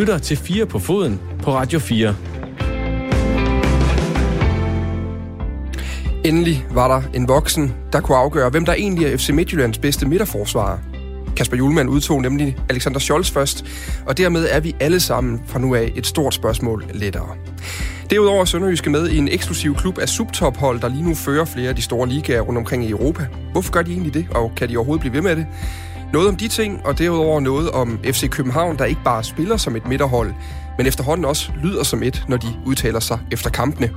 lytter til 4 på foden på Radio 4. Endelig var der en voksen, der kunne afgøre, hvem der egentlig er FC Midtjyllands bedste midterforsvarer. Kasper Julemand udtog nemlig Alexander Scholz først, og dermed er vi alle sammen fra nu af et stort spørgsmål lettere. Derudover er Sønderjyske med i en eksklusiv klub af subtophold, der lige nu fører flere af de store ligaer rundt omkring i Europa. Hvorfor gør de egentlig det, og kan de overhovedet blive ved med det? Noget om de ting, og derudover noget om FC København, der ikke bare spiller som et midterhold, men efterhånden også lyder som et, når de udtaler sig efter kampene.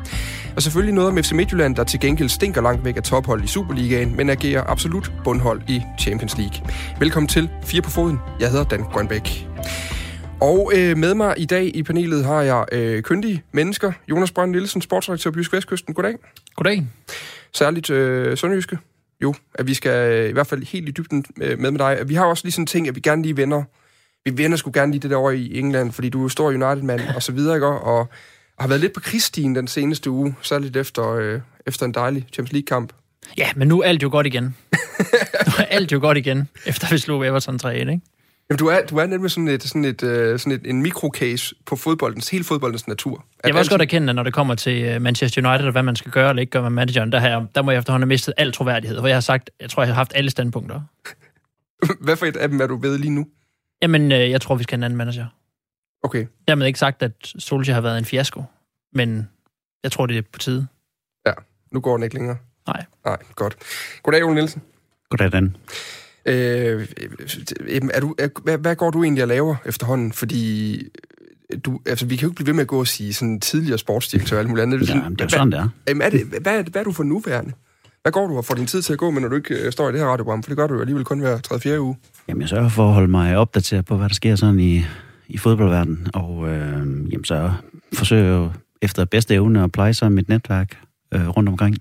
Og selvfølgelig noget om FC Midtjylland, der til gengæld stinker langt væk af tophold i Superligaen, men agerer absolut bundhold i Champions League. Velkommen til Fire på Foden. Jeg hedder Dan Grønbæk. Og øh, med mig i dag i panelet har jeg øh, kyndige mennesker. Jonas Brønd Nielsen, sportsredaktør på Jysk Vestkysten. Goddag. Goddag. Særligt øh, Sønderjyske. Jo, at vi skal øh, i hvert fald helt i dybden øh, med med dig. Vi har også lige sådan en ting, at vi gerne lige vender. Vi vender skulle gerne lige det der over i England, fordi du er stor United-mand og så videre, ikke? Og har været lidt på krigsstien den seneste uge, særligt efter, øh, efter en dejlig Champions League-kamp. Ja, men nu er alt jo godt igen. nu er alt jo godt igen, efter vi slog Everton 3 ikke? Jamen, du er, du er nemlig sådan, et, sådan, et, øh, sådan et, en mikrocase på fodboldens, hele fodboldens natur. At jeg vil også godt erkende, at når det kommer til øh, Manchester United, og hvad man skal gøre eller ikke gøre med manageren, der, her, der må jeg efterhånden have mistet al troværdighed, for jeg har sagt, jeg tror, jeg har haft alle standpunkter. Hvad for et af dem er du ved lige nu? Jamen, øh, jeg tror, vi skal have en anden manager. Okay. Jeg har ikke sagt, at Solskjaer har været en fiasko, men jeg tror, det er på tide. Ja, nu går den ikke længere. Nej. Nej, godt. Goddag, Ole Nielsen. Goddag, Dan. Øh, er du, er, hvad, hvad går du egentlig og laver efterhånden? Fordi du, altså, vi kan jo ikke blive ved med at gå og sige sådan tidligere sportsdirektør og alt muligt andet. Ja, det er sådan, det er. Jamen, er det, hvad, hvad, hvad er du for nuværende? Hvad går du og får din tid til at gå med, når du ikke øh, står i det her radioprogram? For det gør du jo alligevel kun hver 3-4 uge. Jamen, jeg sørger for at holde mig opdateret på, hvad der sker sådan i, i fodboldverdenen. Og øh, jamen, så forsøger jeg jo efter bedste evne at pleje sig mit netværk øh, rundt omkring.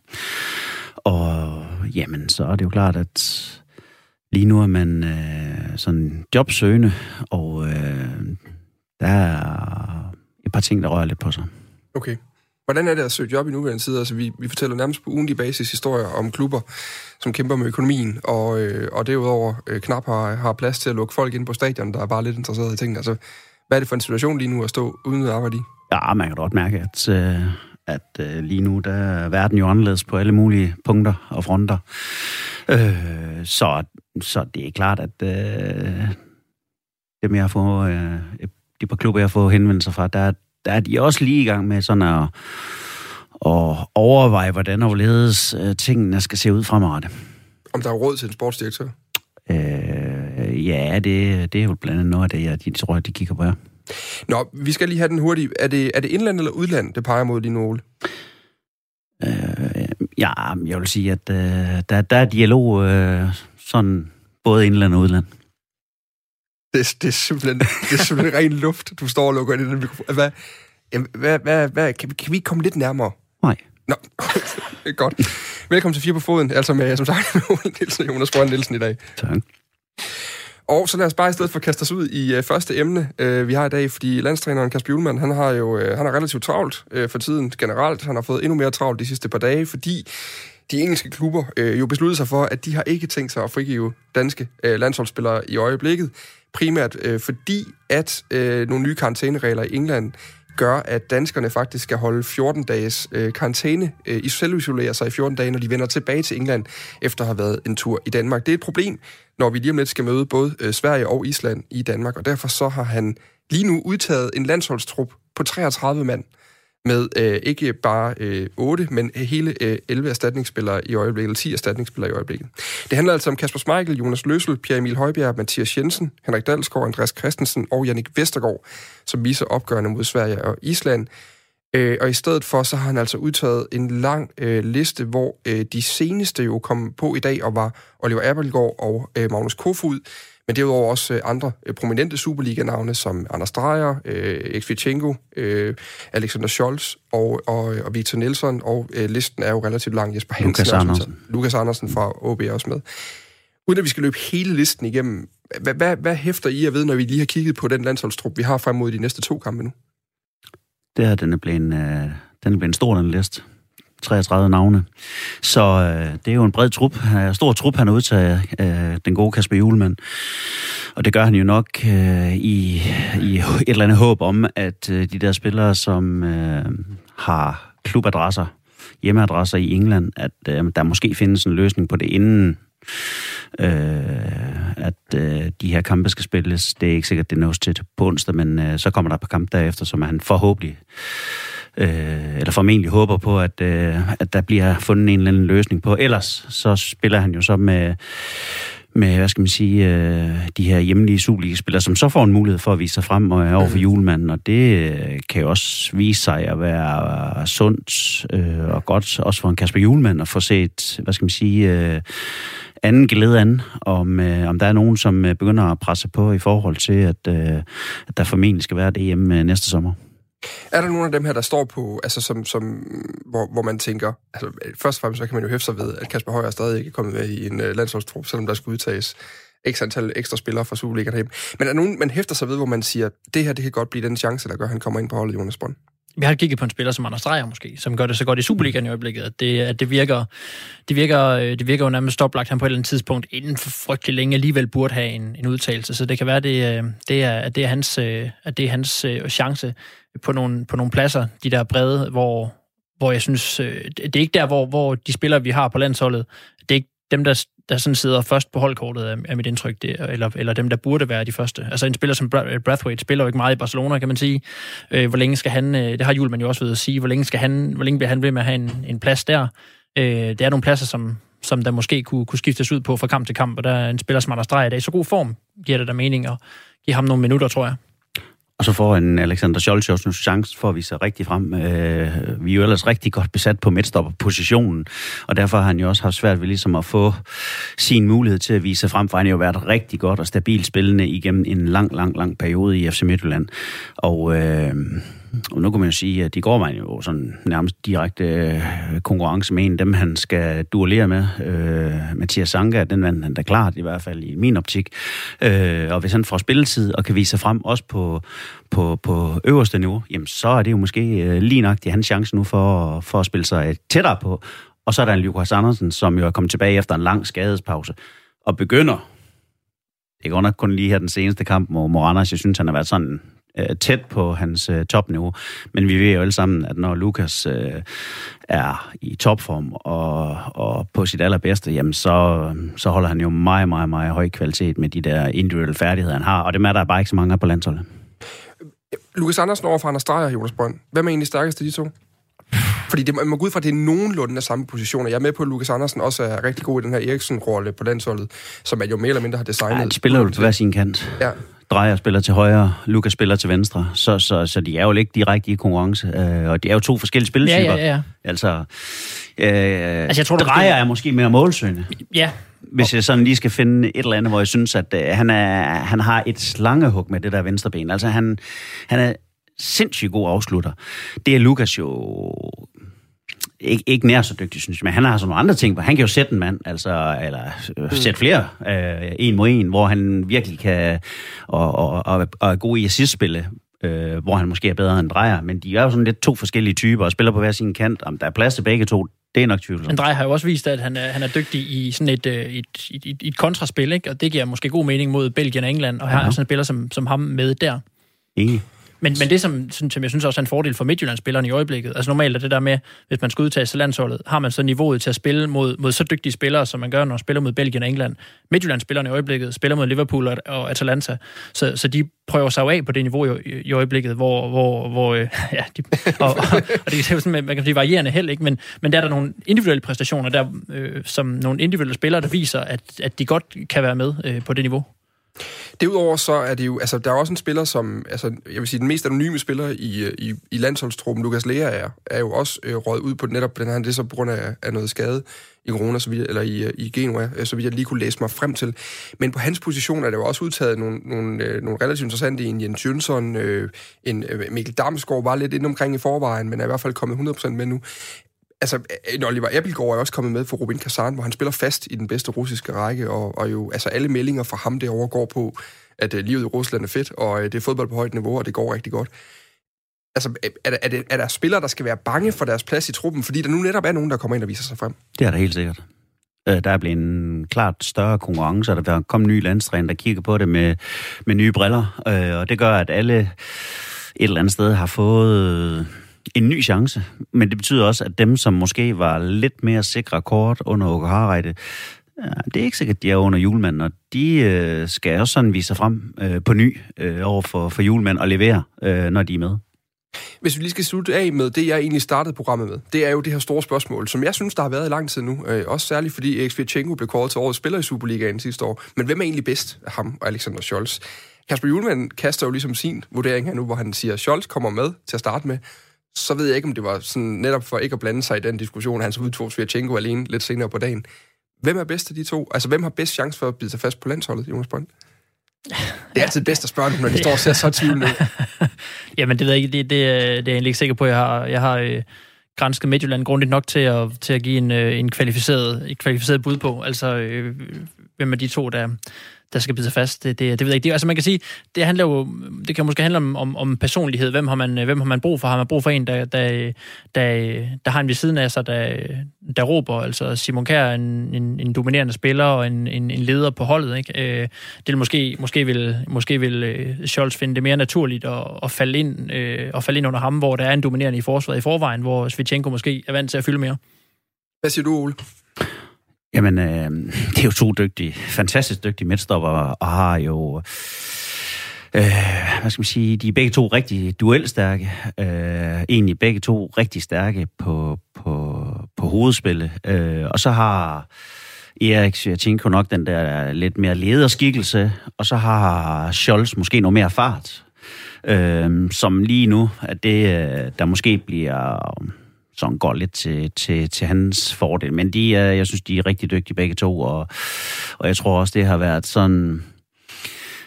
Og jamen, så er det jo klart, at lige nu er man øh, sådan jobsøgende, og øh, der er et par ting, der rører lidt på sig. Okay. Hvordan er det at søge job i nuværende tid? Altså, vi, vi fortæller nærmest på ugenlig basis historier om klubber, som kæmper med økonomien, og, øh, og derudover øh, knap har, har plads til at lukke folk ind på stadion, der er bare lidt interesseret i tingene. Altså, hvad er det for en situation lige nu at stå uden at arbejde i? Ja, man kan godt mærke, at, øh, at øh, lige nu der er verden jo anderledes på alle mulige punkter og fronter. Øh, så, så det er klart, at øh, dem jeg får, øh, de par klubber, jeg får henvendelser fra, der, der er de også lige i gang med sådan at, at overveje, hvordan overledes øh, tingene skal se ud fremadrettet. Om der er råd til en sportsdirektør? Øh, ja, det, det er jo blandt andet noget af det, jeg de, tror, de kigger på. Ja. Nå, vi skal lige have den hurtigt. Er det, er det indland eller udland, det peger mod lige nu, Ole? Øh, ja, jeg vil sige, at øh, der, der er dialog øh, sådan både indland og udland. Det, det, er simpelthen, det er simpelthen ren luft, du står og lukker ind i den mikrofon. Hvad, hvad, hvad, hvad, kan, vi, kan vi komme lidt nærmere? Nej. Nå, godt. Velkommen til Fire på Foden, altså med, som sagt, Ole Nielsen og Jonas Brønd Nielsen i dag. Tak. Og så lad os bare i stedet for kaste os ud i uh, første emne, uh, vi har i dag, fordi landstræneren Kasper Julemand, han har jo uh, han har relativt travlt uh, for tiden generelt. Han har fået endnu mere travlt de sidste par dage, fordi de engelske klubber øh, jo besluttede sig for, at de har ikke tænkt sig at frigive danske øh, landsholdsspillere i øjeblikket. Primært øh, fordi, at øh, nogle nye karantæneregler i England gør, at danskerne faktisk skal holde 14 dages øh, karantæne, øh, selvisolere sig i 14 dage, når de vender tilbage til England, efter at have været en tur i Danmark. Det er et problem, når vi lige om lidt skal møde både øh, Sverige og Island i Danmark, og derfor så har han lige nu udtaget en landsholdstrup på 33 mand, med øh, ikke bare øh, 8, men hele øh, 11 erstatningsspillere i øjeblikket, eller 10 erstatningsspillere i øjeblikket. Det handler altså om Kasper Smeichel, Jonas Løssel, Pierre Emil Højbjerg, Mathias Jensen, Henrik Dalsgaard, Andreas Christensen og Jannik Vestergaard, som viser opgørende mod Sverige og Island. Øh, og i stedet for, så har han altså udtaget en lang øh, liste, hvor øh, de seneste jo kom på i dag, og var Oliver Appelgaard og øh, Magnus Kofod, men derudover også øh, andre øh, prominente Superliga-navne, som Anders Dreyer, øh, Ekvichenko, øh, Alexander Scholz og, og, og Victor Nielsen, og øh, listen er jo relativt lang. Jesper Hansen Lukas Andersen. Lukas Andersen fra OB er også med. Uden at vi skal løbe hele listen igennem, hvad, hvad, hvad hæfter I at ved, når vi lige har kigget på den landsholdstrup, vi har frem mod de næste to kampe nu? Det er, den er blevet, øh, den er blevet stor, den liste. 33 navne. Så øh, det er jo en bred trup, øh, stor trup, han udtager øh, den gode Kasper Julemand. Og og det gør han jo nok øh, i, i et eller andet håb om, at øh, de der spillere, som øh, har klubadresser, hjemmeadresser i England, at øh, der måske findes en løsning på det inden øh, at øh, de her kampe skal spilles. Det er ikke sikkert, det nås til på onsdag, men øh, så kommer der på kamp derefter, som han forhåbentlig øh, eller formentlig håber på, at, øh, at der bliver fundet en eller anden løsning på. Ellers så spiller han jo så med med, hvad skal man sige, øh, de her hjemlige Superliga-spillere, som så får en mulighed for at vise sig frem og over for mm. julemanden, og det øh, kan jo også vise sig at være sundt øh, og godt, også for en Kasper Julemand, at få set, hvad skal man sige, øh, anden glæde an, om, øh, om der er nogen, som øh, begynder at presse på i forhold til, at, øh, at der formentlig skal være det hjemme øh, næste sommer. Er der nogle af dem her, der står på, altså som, som, hvor, hvor man tænker, altså først og fremmest så kan man jo hæfte sig ved, at Kasper Højer stadig ikke er kommet med i en uh, landsholdstrup, selvom der skulle udtages x antal ekstra spillere fra Superligaen hjem. Men er der nogen, man hæfter sig ved, hvor man siger, det her det kan godt blive den chance, der gør, at han kommer ind på holdet, Jonas Brønd? Vi har kigget på en spiller som Anders Dreyer måske, som gør det så godt i Superligaen i øjeblikket, at det, at det virker, det virker, øh, det virker jo nærmest oplagt, han på et eller andet tidspunkt inden for frygtelig længe alligevel burde have en, en udtalelse. Så det kan være, det, øh, det er, at det er hans, at det er hans chance på nogle, på nogle pladser, de der brede, hvor, hvor jeg synes, øh, det er ikke der, hvor, hvor de spillere, vi har på landsholdet, det er ikke dem, der, der sådan sidder først på holdkortet, er, er mit indtryk, det, eller, eller dem, der burde være de første. Altså en spiller som øh, Brathwaite spiller jo ikke meget i Barcelona, kan man sige. Øh, hvor længe skal han, øh, det har Julman jo også ved at sige, hvor længe, skal han, hvor længe bliver han ved med at have en, en plads der? Øh, det er nogle pladser, som, som der måske kunne, kunne skiftes ud på fra kamp til kamp, og der er en spiller som Anders Drej der dag i så god form, giver det der mening at give ham nogle minutter, tror jeg. Og så får en Alexander Scholz også en chance for at vise sig rigtig frem. Øh, vi er jo ellers rigtig godt besat på midtstopperpositionen, og derfor har han jo også haft svært ved ligesom at få sin mulighed til at vise sig frem, for han har jo været rigtig godt og stabilt spillende igennem en lang, lang, lang periode i FC Midtjylland. Og øh, og nu kan man sige, at de går man jo sådan nærmest direkte øh, konkurrence med en dem, han skal duellere med. Øh, Mathias Sanka, den vandt han da klart, i hvert fald i min optik. Øh, og hvis han får spilletid og kan vise sig frem også på, på, på øverste niveau, jamen så er det jo måske øh, lige nok hans chance nu for, for at spille sig tættere på. Og så er der en Lukas Andersen, som jo er kommet tilbage efter en lang skadespause og begynder det er godt nok kun lige her den seneste kamp mod Moranas. Jeg synes, han har været sådan øh, tæt på hans øh, topniveau. Men vi ved jo alle sammen, at når Lukas øh, er i topform og, og på sit allerbedste, jamen så, så holder han jo meget, meget, meget høj kvalitet med de der individuelle færdigheder, han har. Og det er der bare ikke så mange af på landsholdet. Lukas Andersen over for Anders Dreyer, Jonas Brønd. Hvem er egentlig stærkest af de to? Fordi det, man må gå ud fra, at det er nogenlunde af samme positioner. Jeg er med på, at Lukas Andersen også er rigtig god i den her Eriksen-rolle på landsholdet, som man jo mere eller mindre har designet. Ja, de spiller jo på hver sin kant. Ja. Drejer spiller til højre, Lukas spiller til venstre, så, så, så de er jo ikke direkte i konkurrence, øh, og de er jo to forskellige spilletyper. Ja, ja, ja. Altså, øh, altså jeg tror, Drejer er måske mere målsøgende. Ja. Hvis jeg sådan lige skal finde et eller andet, hvor jeg synes, at øh, han, er, han har et slangehug med det der venstre ben. Altså han, han er sindssygt god afslutter. Det er Lukas jo ikke, ikke nær så dygtig, synes jeg, men han har sådan nogle andre ting, hvor han kan jo sætte en mand, altså, eller øh, mm. sætte flere øh, en mod en, hvor han virkelig kan, og, og, og, og er god i assistspille, øh, hvor han måske er bedre end Drejer, men de er jo sådan lidt to forskellige typer, og spiller på hver sin kant. Om der er plads til begge to, det er nok tvivl. Men Drejer har jo også vist, at han er, han er dygtig i sådan et, øh, et, et, et, et kontraspil, ikke? og det giver måske god mening mod Belgien og England, og her ja. sådan spiller som, som ham med der. Enig. Men, men det, som, som jeg synes også er en fordel for Midtjyllandsspillerne i øjeblikket, altså normalt er det der med, hvis man skal udtage til landsholdet, har man så niveauet til at spille mod, mod så dygtige spillere, som man gør, når man spiller mod Belgien og England. Midtjyllandsspillerne i øjeblikket spiller mod Liverpool og, og Atalanta, så, så de prøver sig jo af på det niveau i, i øjeblikket, hvor, hvor, hvor øh, ja, de, og, og, og det er sådan, man kan sige varierende held, ikke? Men, men der er der nogle individuelle præstationer, der, øh, som nogle individuelle spillere, der viser, at, at de godt kan være med øh, på det niveau. Derudover så er det jo, altså der er også en spiller, som, altså jeg vil sige, den mest anonyme spiller i, i, i landsholdstruppen, Lukas Lea er, er jo også øh, røget ud på netop den her, det er så på grund af, af noget skade i corona, så vidt, eller i, øh, i Genua, øh, så vidt jeg lige kunne læse mig frem til. Men på hans position er der jo også udtaget nogle, nogle, øh, nogle relativt interessante, en Jens Jønsson, øh, en øh, Mikkel Damsgaard var lidt inde omkring i forvejen, men er i hvert fald kommet 100% med nu altså, en Oliver Appelgaard er også kommet med for Rubin Kazan, hvor han spiller fast i den bedste russiske række, og, og jo, altså alle meldinger fra ham derovre går på, at uh, livet i Rusland er fedt, og uh, det er fodbold på højt niveau, og det går rigtig godt. Altså, er der, er, det, er der spillere, der skal være bange for deres plads i truppen, fordi der nu netop er nogen, der kommer ind og viser sig frem? Det er der helt sikkert. Der er blevet en klart større konkurrence, og der er kommet ny landstræner, der kigger på det med, med nye briller. Og det gør, at alle et eller andet sted har fået en ny chance. Men det betyder også, at dem, som måske var lidt mere sikre kort under Åke Harreide, øh, det er ikke sikkert, at de er under julemanden, og de øh, skal også sådan vise sig frem øh, på ny øh, over for, for julemanden og levere, øh, når de er med. Hvis vi lige skal slutte af med det, jeg egentlig startede programmet med, det er jo det her store spørgsmål, som jeg synes, der har været i lang tid nu. Øh, også særligt fordi Erik Svirchenko blev kåret til årets spiller i Superligaen sidste år. Men hvem er egentlig bedst? Ham og Alexander Scholz. Kasper Julemand kaster jo ligesom sin vurdering her nu, hvor han siger, at Scholz kommer med til at starte med. Så ved jeg ikke, om det var sådan netop for ikke at blande sig i den diskussion, han så udtog Svirchenko alene lidt senere på dagen. Hvem er bedst af de to? Altså, hvem har bedst chance for at bide sig fast på landsholdet, Jonas Brønd? Det er altid bedst at spørge dem, når de står og ser så tvivlende Jamen, det ved jeg ikke. Det, det, det er jeg egentlig ikke sikker på. Jeg har, jeg har øh, grænsket Midtjylland grundigt nok til at, til at give en, øh, en kvalificeret, et kvalificeret bud på. Altså, øh, hvem er de to, der, der skal bide sig fast. Det, det, det ved jeg ikke. Det, altså man kan sige, det handler jo, det kan måske handle om, om, om personlighed. Hvem har, man, øh, hvem har man brug for? Har man brug for en, der, der, der, der har en ved siden af sig, der, der råber? Altså Simon Kjær er en, en, en dominerende spiller og en, en, en leder på holdet. Ikke? Øh, det måske, måske vil, måske vil øh, Scholz finde det mere naturligt at, at, falde ind, øh, at falde ind under ham, hvor der er en dominerende i forsvaret i forvejen, hvor Svitjenko måske er vant til at fylde mere. Hvad siger du, Ole? Jamen, øh, det er jo to dygtige, fantastisk dygtige midtstopper, og har jo... Øh, hvad skal man sige, de er begge to rigtig duelstærke. Øh, egentlig begge to rigtig stærke på, på, på hovedspillet. Øh, og så har Erik Svirchenko nok den der lidt mere lederskikkelse, og så har Scholz måske noget mere fart. Øh, som lige nu, at det, øh, der måske bliver sådan går lidt til, til, til hans fordel. Men de er, jeg synes, de er rigtig dygtige begge to, og, og jeg tror også, det har været sådan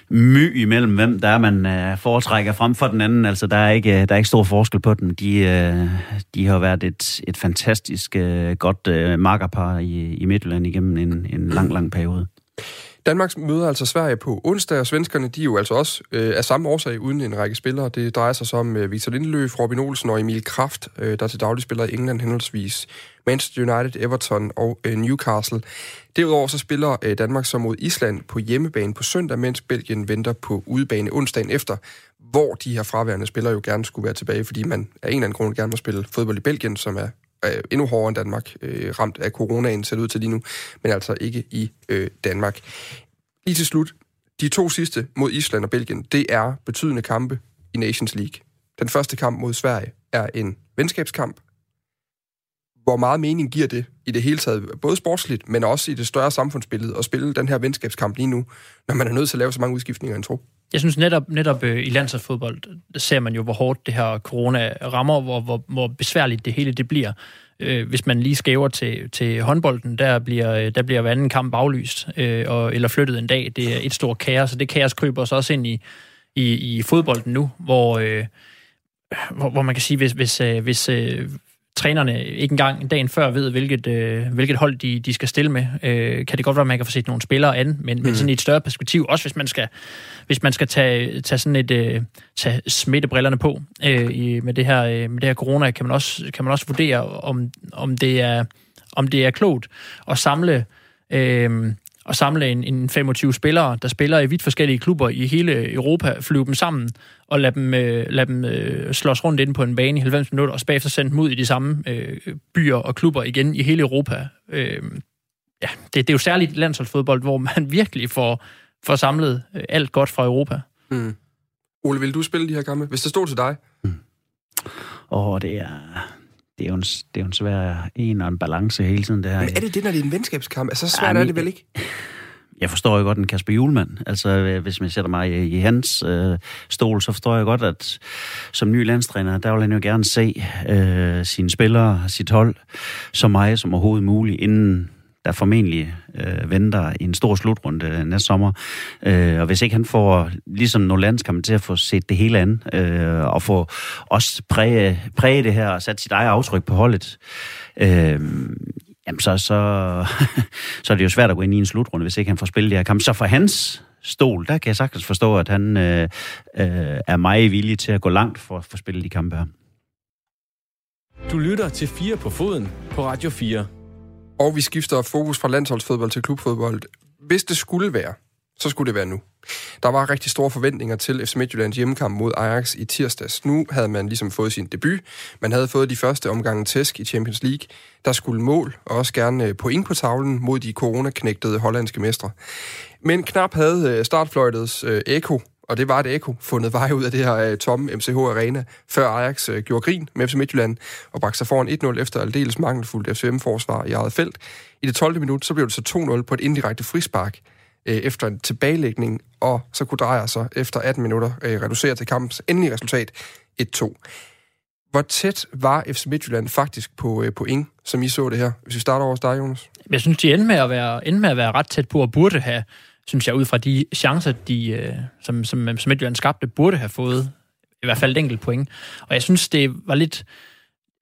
my imellem, hvem der er, man øh, foretrækker frem for den anden. Altså, der er ikke, øh, der er ikke stor forskel på dem. De, øh, de har været et, et fantastisk godt makkerpar i, i Midtjylland igennem en, en lang, lang periode. Danmark møder altså Sverige på onsdag, og svenskerne de er jo altså også øh, af samme årsag uden en række spillere. Det drejer sig så om øh, Victor Lindeløf, Robin Olsen og Emil Kraft, øh, der til daglig spiller i England henholdsvis Manchester United, Everton og øh, Newcastle. Derudover så spiller øh, Danmark så mod Island på hjemmebane på søndag, mens Belgien venter på udebane onsdagen efter, hvor de her fraværende spillere jo gerne skulle være tilbage, fordi man af en eller anden grund gerne må spille fodbold i Belgien, som er øh, endnu hårdere end Danmark, øh, ramt af coronaen, ser det ud til lige nu, men altså ikke i øh, Danmark. Lige til slut, de to sidste mod Island og Belgien, det er betydende kampe i Nations League. Den første kamp mod Sverige er en venskabskamp. Hvor meget mening giver det i det hele taget, både sportsligt, men også i det større samfundsbillede, at spille den her venskabskamp lige nu, når man er nødt til at lave så mange udskiftninger i en trup? Jeg synes netop, netop øh, i landsholdsfodbold, der ser man jo, hvor hårdt det her corona rammer, hvor, hvor, hvor besværligt det hele det bliver. Øh, hvis man lige skæver til, til håndbolden, der bliver, øh, der bliver hver anden kamp aflyst, øh, og, eller flyttet en dag. Det er et stort kaos, og det kaos kryber så også ind i, i, i fodbolden nu, hvor, øh, hvor, hvor man kan sige, hvis, hvis, øh, hvis øh, trænerne ikke engang dagen før ved, hvilket, øh, hvilket hold de, de skal stille med. Øh, kan det godt være, at man kan få set nogle spillere an, men, mm. men sådan i et større perspektiv, også hvis man skal, hvis man skal tage, tage sådan et, øh, tage smittebrillerne på øh, i, med, det her, øh, med det her corona, kan man også, kan man også vurdere, om, om, det er, om det er klogt at samle øh, at samle en, en 25 spillere, der spiller i vidt forskellige klubber i hele Europa, flyve dem sammen og lade dem, øh, lade dem øh, slås rundt ind på en bane i 90 minutter, og bagefter sende dem ud i de samme øh, byer og klubber igen i hele Europa. Øh, ja, det, det er jo særligt landsholdsfodbold, hvor man virkelig får, får samlet øh, alt godt fra Europa. Mm. Ole, vil du spille de her kampe, hvis det stod til dig? Mm. Åh, det er det er, jo en, det er jo en svær en og en balance hele tiden. Det her. Men er det det, når det er en venskabskamp? Altså, så svært ja, er det vel ikke? Jeg forstår jo godt en Kasper Julemand. Altså, øh, hvis man sætter mig i, i hans øh, stol, så forstår jeg godt, at som ny landstræner, der vil han jo gerne se øh, sine spillere, sit hold, så meget som overhovedet muligt, inden der formentlig øh, venter en stor slutrunde næste sommer. Øh, og hvis ikke han får, ligesom nogle man til at få set det hele an, øh, og få også præge, præge det her og sat sit eget aftryk på holdet, øh, jamen så, så, så er det jo svært at gå ind i en slutrunde, hvis ikke han får spillet det her kamp. Så for hans stol, der kan jeg sagtens forstå, at han øh, øh, er meget villig til at gå langt for at få spillet de kampe her. Du lytter til 4 på foden på Radio 4. Og vi skifter fokus fra landsholdsfodbold til klubfodbold. Hvis det skulle være, så skulle det være nu. Der var rigtig store forventninger til FC Midtjyllands hjemmekamp mod Ajax i tirsdags. Nu havde man ligesom fået sin debut. Man havde fået de første omgange tæsk i Champions League. Der skulle mål, og også gerne øh, point på tavlen mod de coronaknægtede hollandske mestre. Men knap havde øh, startfløjtets øh, eko, og det var et ekko, fundet vej ud af det her øh, tomme MCH Arena, før Ajax øh, gjorde grin med FC Midtjylland og bragte sig foran 1-0 efter aldeles mangelfuldt FCM-forsvar i eget felt. I det 12. minut, så blev det så 2-0 på et indirekte frispark øh, efter en tilbagelægning, og så kunne dreje sig efter 18 minutter øh, reducere til kampens endelige resultat 1-2. Hvor tæt var FC Midtjylland faktisk på øh, point, som I så det her? Hvis vi starter over hos dig, Jonas. Jeg synes, de endte med at være, endte med at være ret tæt på, og burde have, synes jeg, ud fra de chancer, de, øh, som, som, som Midtjylland skabte, burde have fået i hvert fald et enkelt point. Og jeg synes, det var lidt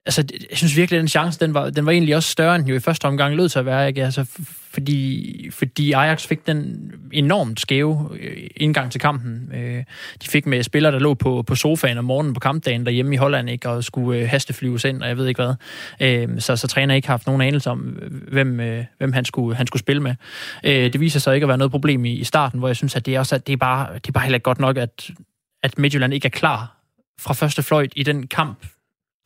altså, jeg synes virkelig, at den chance, den var, den var egentlig også større, end jo i første omgang lød til at være, ikke? Altså, fordi, fordi Ajax fik den enormt skæve øh, indgang til kampen. Øh, de fik med spillere, der lå på, på sofaen om morgenen på kampdagen derhjemme i Holland, ikke? Og skulle øh, hasteflyves ind, og jeg ved ikke hvad. Så, så træner ikke haft nogen anelse om, hvem, hvem han, skulle, han skulle spille med. Det viser sig ikke at være noget problem i, i starten, hvor jeg synes, at det er, også, at det er, bare, det er bare heller ikke godt nok, at, at Midtjylland ikke er klar fra første fløjt i den kamp,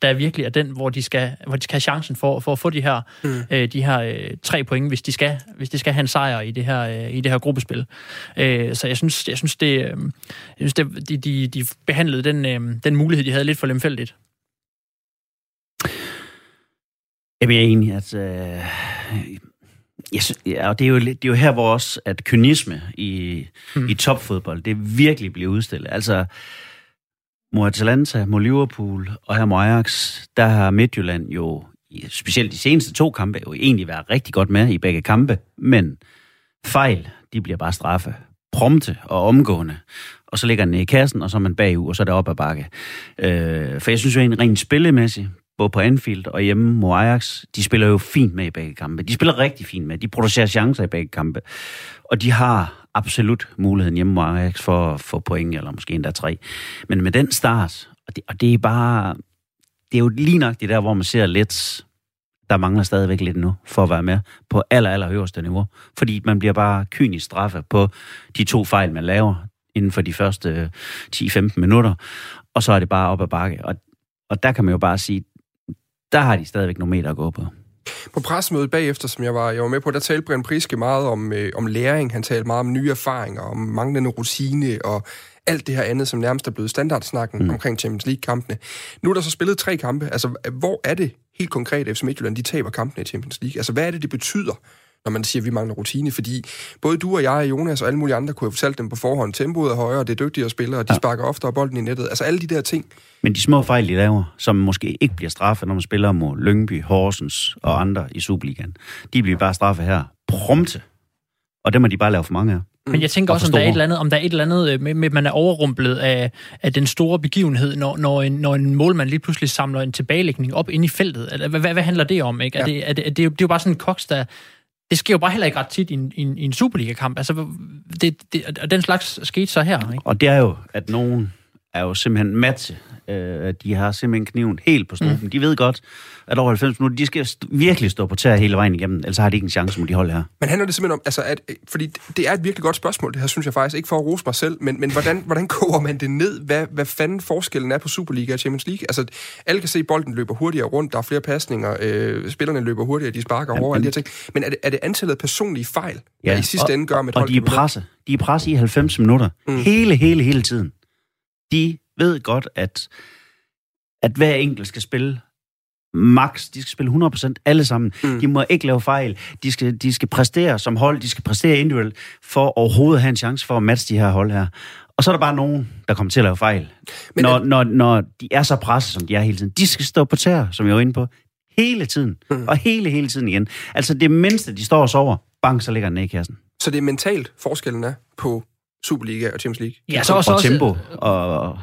der virkelig er den, hvor de skal, hvor de skal have chancen for, for at få de her, mm. øh, de her øh, tre point, hvis de skal, hvis de skal have en sejr i det her, øh, i det her gruppespil. Øh, så jeg synes, jeg synes, det, øh, jeg synes det, de, de, de behandlede den, øh, den mulighed, de havde lidt for lemfældigt. Jeg er enig, at øh, jeg synes, ja, og det er, jo, det er jo her, hvor også, at kynisme i, mm. i topfodbold, det virkelig bliver udstillet. Altså, mod Atalanta, mod Liverpool og her mod Ajax, der har Midtjylland jo, specielt de seneste to kampe, jo egentlig været rigtig godt med i begge kampe, men fejl, de bliver bare straffe. Prompte og omgående. Og så ligger den i kassen, og så er man bagud, og så er det op ad bakke. Øh, for jeg synes jo egentlig rent spillemæssigt, både på Anfield og hjemme mod Ajax, de spiller jo fint med i begge kampe. De spiller rigtig fint med. De producerer chancer i begge kampe. Og de har absolut muligheden hjemme mod Ajax for at få point, eller måske endda tre. Men med den start, og det, og det er bare... Det er jo lige nok det der, hvor man ser lidt, der mangler stadigvæk lidt nu, for at være med på aller, aller øverste niveau. Fordi man bliver bare kynisk straffet på de to fejl, man laver inden for de første øh, 10-15 minutter, og så er det bare op ad bakke. Og, og der kan man jo bare sige, der har de stadigvæk nogle meter at gå på. På pressemødet bagefter, som jeg var, jeg var med på, der talte Brian Priske meget om, øh, om læring. Han talte meget om nye erfaringer, om manglende rutine og alt det her andet, som nærmest er blevet standardsnakken mm. omkring Champions League-kampene. Nu er der så spillet tre kampe. Altså, hvor er det helt konkret, FC Midtjylland, de taber kampene i Champions League? Altså, hvad er det, det betyder, når man siger, at vi mangler rutine? Fordi både du og jeg og Jonas og alle mulige andre kunne have fortalt dem på forhånd, tempoet er højere, det er dygtigere spillere, og de ja. sparker oftere bolden i nettet. Altså, alle de der ting. Men de små fejl, de laver, som måske ikke bliver straffet, når man spiller mod Lyngby, Horsens og andre i Superligaen, de bliver bare straffet her prompte. Og det må de bare lave for mange af. Men jeg tænker også, om der, er et eller andet, om der er et eller andet øh, med, med at man er overrumplet af, af den store begivenhed, når, når, en, når en målmand lige pludselig samler en tilbagelægning op ind i feltet. Hvad, hvad, hvad handler det om? Ikke? Ja. Er det, er det, er det, det er jo bare sådan en koks, der... Det sker jo bare heller ikke ret tit i en, i en, i en Superliga-kamp. Altså, det, det, og den slags skete så her. Ikke? Og det er jo, at nogen er jo simpelthen matche. Øh, de har simpelthen kniven helt på struben. Mm. De ved godt, at over 90 minutter, de skal virkelig stå på tær hele vejen igennem, ellers har de ikke en chance mod de hold her. Men handler det simpelthen om, altså, at, fordi det er et virkelig godt spørgsmål, det her synes jeg faktisk, ikke for at rose mig selv, men, men hvordan, hvordan koger man det ned? Hvad, hvad fanden forskellen er på Superliga og Champions League? Altså, alle kan se, at bolden løber hurtigere rundt, der er flere pasninger, øh, spillerne løber hurtigere, de sparker ja, over, alle de her ting. Men er det, er det antallet af personlige fejl, ja, der i sidste og, ende gør med Og de er presse. De er presse i 90 minutter. Mm. Hele, hele, hele tiden. De ved godt, at, at hver enkelt skal spille max. De skal spille 100% alle sammen. Mm. De må ikke lave fejl. De skal, de skal præstere som hold. De skal præstere individuelt for overhovedet at have en chance for at matche de her hold her. Og så er der bare nogen, der kommer til at lave fejl. Men når, når, når de er så presset, som de er hele tiden. De skal stå på tær, som jeg var inde på, hele tiden. Mm. Og hele, hele tiden igen. Altså det mindste, de står og sover, bang, så ligger den i kassen. Så det er mentalt forskellen er på Superliga og Champions League? Ja, så også, og tempo og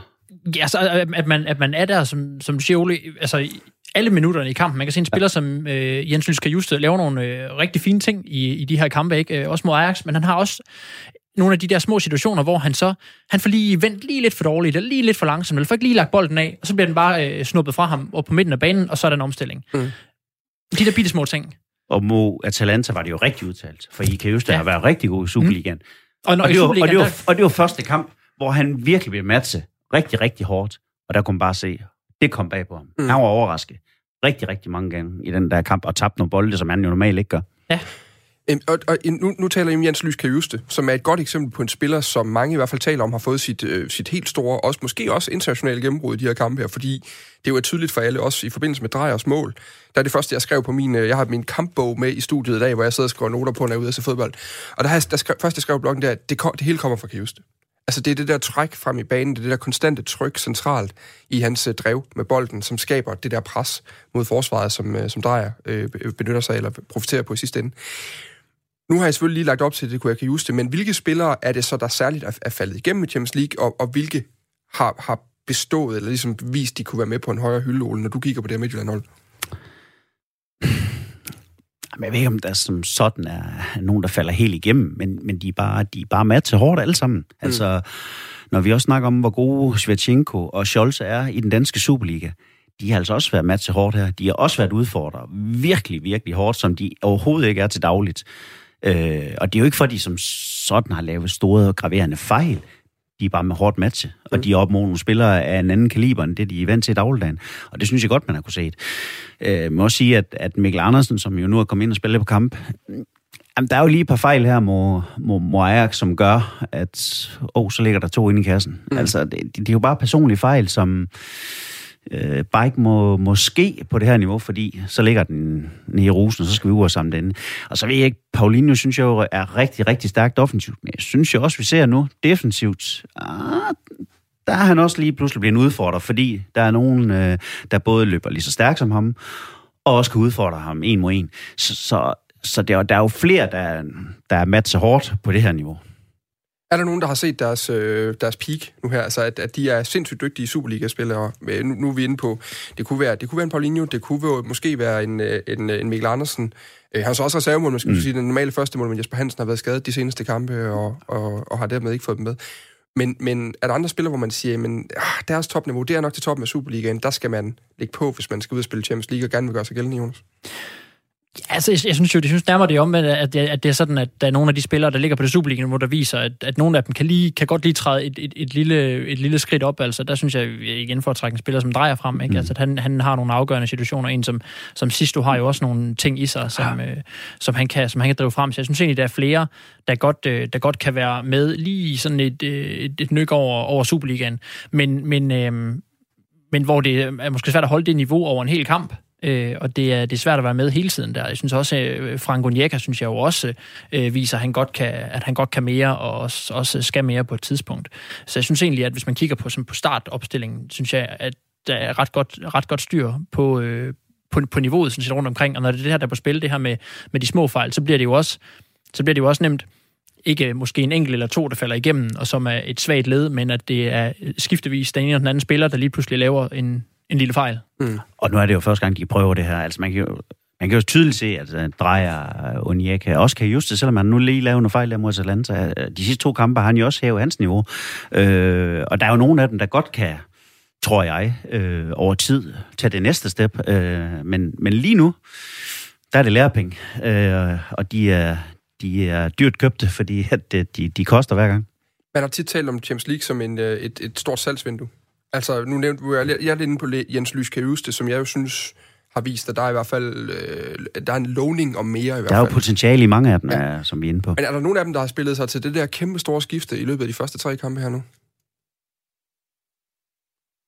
Ja, så at man, at man er der, som, som Ole, altså alle minutterne i kampen. Man kan se en spiller ja. som øh, Jens Lysker Juste lave nogle øh, rigtig fine ting i, i de her kampe, ikke? Øh, også mod Ajax, men han har også nogle af de der små situationer, hvor han så, han får lige vendt lige lidt for dårligt, eller lige lidt for langsomt, eller får ikke lige lagt bolden af, og så bliver den bare øh, snuppet fra ham op på midten af banen, og så er der en omstilling. Mm. De der bitte små ting. Og mod Atalanta var det jo rigtig udtalt, for I kan jo ja. har været rigtig god i Superligaen. Mm. Og, når Og det, var, og, det var, og det var første kamp, hvor han virkelig blev matche rigtig, rigtig hårdt. Og der kunne man bare se, det kom bag på ham. Mm. Han var overrasket rigtig, rigtig mange gange i den der kamp, og tabte nogle bolde, som han jo normalt ikke gør. Øhm, Og, og nu, nu taler jeg om Jens Lys Kajuste, som er et godt eksempel på en spiller, som mange i hvert fald taler om, har fået sit, øh, sit helt store, også, måske også internationale gennembrud i de her kampe her, fordi det jo er tydeligt for alle, også i forbindelse med Drejers mål. Der er det første, jeg skrev på min, øh, jeg har min kampbog med i studiet i dag, hvor jeg sidder og skriver noter på, når jeg er ude og se fodbold. Og der, har jeg, der skrev, først jeg skrev bloggen der, at det, kom- det hele kommer fra Kajuste. Altså det er det der træk frem i banen, det er det der konstante tryk centralt i hans øh, drev med bolden, som skaber det der pres mod forsvaret, som, øh, som Drejer øh, benytter sig af, eller profiterer på i sidste ende. Nu har jeg selvfølgelig lige lagt op til, det kunne jeg kan just det, men hvilke spillere er det så, der særligt er, er faldet igennem i Champions League, og, og hvilke har, har bestået, eller ligesom vist, de kunne være med på en højere hylde, Ole, når du kigger på det her Midtjylland-hold? Men jeg ved ikke, om der som sådan er nogen, der falder helt igennem, men, men de, er bare, de er bare med til hårdt alle sammen. Mm. Altså, når vi også snakker om, hvor gode Svetchenko og Scholz er i den danske Superliga, de har altså også været til hårdt her. De har også været udfordret virkelig, virkelig hårdt, som de overhovedet ikke er til dagligt. Øh, og det er jo ikke, fordi som sådan har lavet store, graverende fejl. De er bare med hårdt matche, og de er op mod nogle spillere af en anden kaliber, end det de er vant til i dagligdagen. Og det synes jeg godt, man har kunne se. Øh, jeg må også sige, at, at Mikkel Andersen, som jo nu er kommet ind og spille på kamp, Jamen, der er jo lige et par fejl her mod, mod, mod Ajax, som gør, at åh, så ligger der to inde i kassen. Mm. Altså, det, det er jo bare personlige fejl, som øh, bare ikke må, må ske på det her niveau, fordi så ligger den nede i rusen, og så skal vi ud og samle den. Og så ved jeg ikke, Paulinho synes jeg jo er rigtig, rigtig stærkt offensivt, men jeg synes jo også, vi ser nu defensivt, ah, der er han også lige pludselig blevet en udfordrer, fordi der er nogen, øh, der både løber lige så stærkt som ham, og også kan udfordre ham en mod en. Så, så, så der, der er jo flere, der, der er matchet hårdt på det her niveau. Er der nogen, der har set deres, øh, deres peak nu her? Altså, at, at de er sindssygt dygtige Superliga-spillere. Øh, Nu, nu er vi inde på, det kunne være, det kunne være en Paulinho, det kunne være, måske være en, øh, en, en Mikkel Andersen. Øh, han er så også reservemål, man skal mm. sige, den normale første mål, men Jesper Hansen har været skadet de seneste kampe, og, og, og har dermed ikke fået dem med. Men, men er der andre spillere, hvor man siger, men ah, deres topniveau, det er nok til toppen af Superligaen, der skal man ligge på, hvis man skal ud og spille Champions League og gerne vil gøre sig gældende, Jonas? Altså, jeg, jeg synes jo, det synes nærmere det om, at det, at det er sådan, at der er nogle af de spillere, der ligger på det Superliga, hvor der viser, at, at nogle af dem kan, lige, kan godt lige træde et, et, et, lille, et lille skridt op. Altså, der synes jeg igen for at trække en spiller, som drejer frem. Ikke? Mm. Altså, at han, han har nogle afgørende situationer. En som, som Sisto har jo også nogle ting i sig, som, øh, som, han, kan, som han kan drive frem. Så jeg synes egentlig, der er flere, der godt, øh, der godt kan være med lige sådan et, øh, et, et nyk over, over Superligaen. Men, men, øh, men hvor det er måske svært at holde det niveau over en hel kamp. Øh, og det er, det er svært at være med hele tiden der. Jeg synes også, øh, Frank Onyeka, synes jeg jo også, øh, viser, at han, godt kan, at han godt kan mere, og også, også skal mere på et tidspunkt. Så jeg synes egentlig, at hvis man kigger på, som på startopstillingen, synes jeg, at der er ret godt, ret godt styr på, øh, på, på niveauet sådan set rundt omkring. Og når det er det her, der er på spil, det her med, med de små fejl, så bliver det jo også, så bliver det jo også nemt, ikke øh, måske en enkelt eller to, der falder igennem, og som er et svagt led, men at det er skiftevis den ene og den anden spiller, der lige pludselig laver en, en lille fejl. Mm. Og nu er det jo første gang, de prøver det her. Altså, man kan jo, man kan jo tydeligt se, at altså, Drejer Onyeka også kan juste, selvom han nu lige laver nogle fejl der mod Atalanta. De sidste to kampe har han jo også hævet hans niveau. Øh, og der er jo nogle af dem, der godt kan, tror jeg, øh, over tid tage det næste step. Øh, men, men lige nu, der er det lærepenge. Øh, og de er, de er dyrt købte, fordi at de, de koster hver gang. Man har tit talt om Champions League som en, øh, et, et stort salgsvindue. Altså, nu nævnte jeg, jeg er lidt inde på Jens Lys Kajuste, som jeg jo synes har vist, at der er i hvert fald øh, der er en lovning om mere i hvert Der er jo fald. potentiale i mange af dem, ja. som vi er inde på. Men er der nogen af dem, der har spillet sig til det der kæmpe store skifte i løbet af de første tre kampe her nu?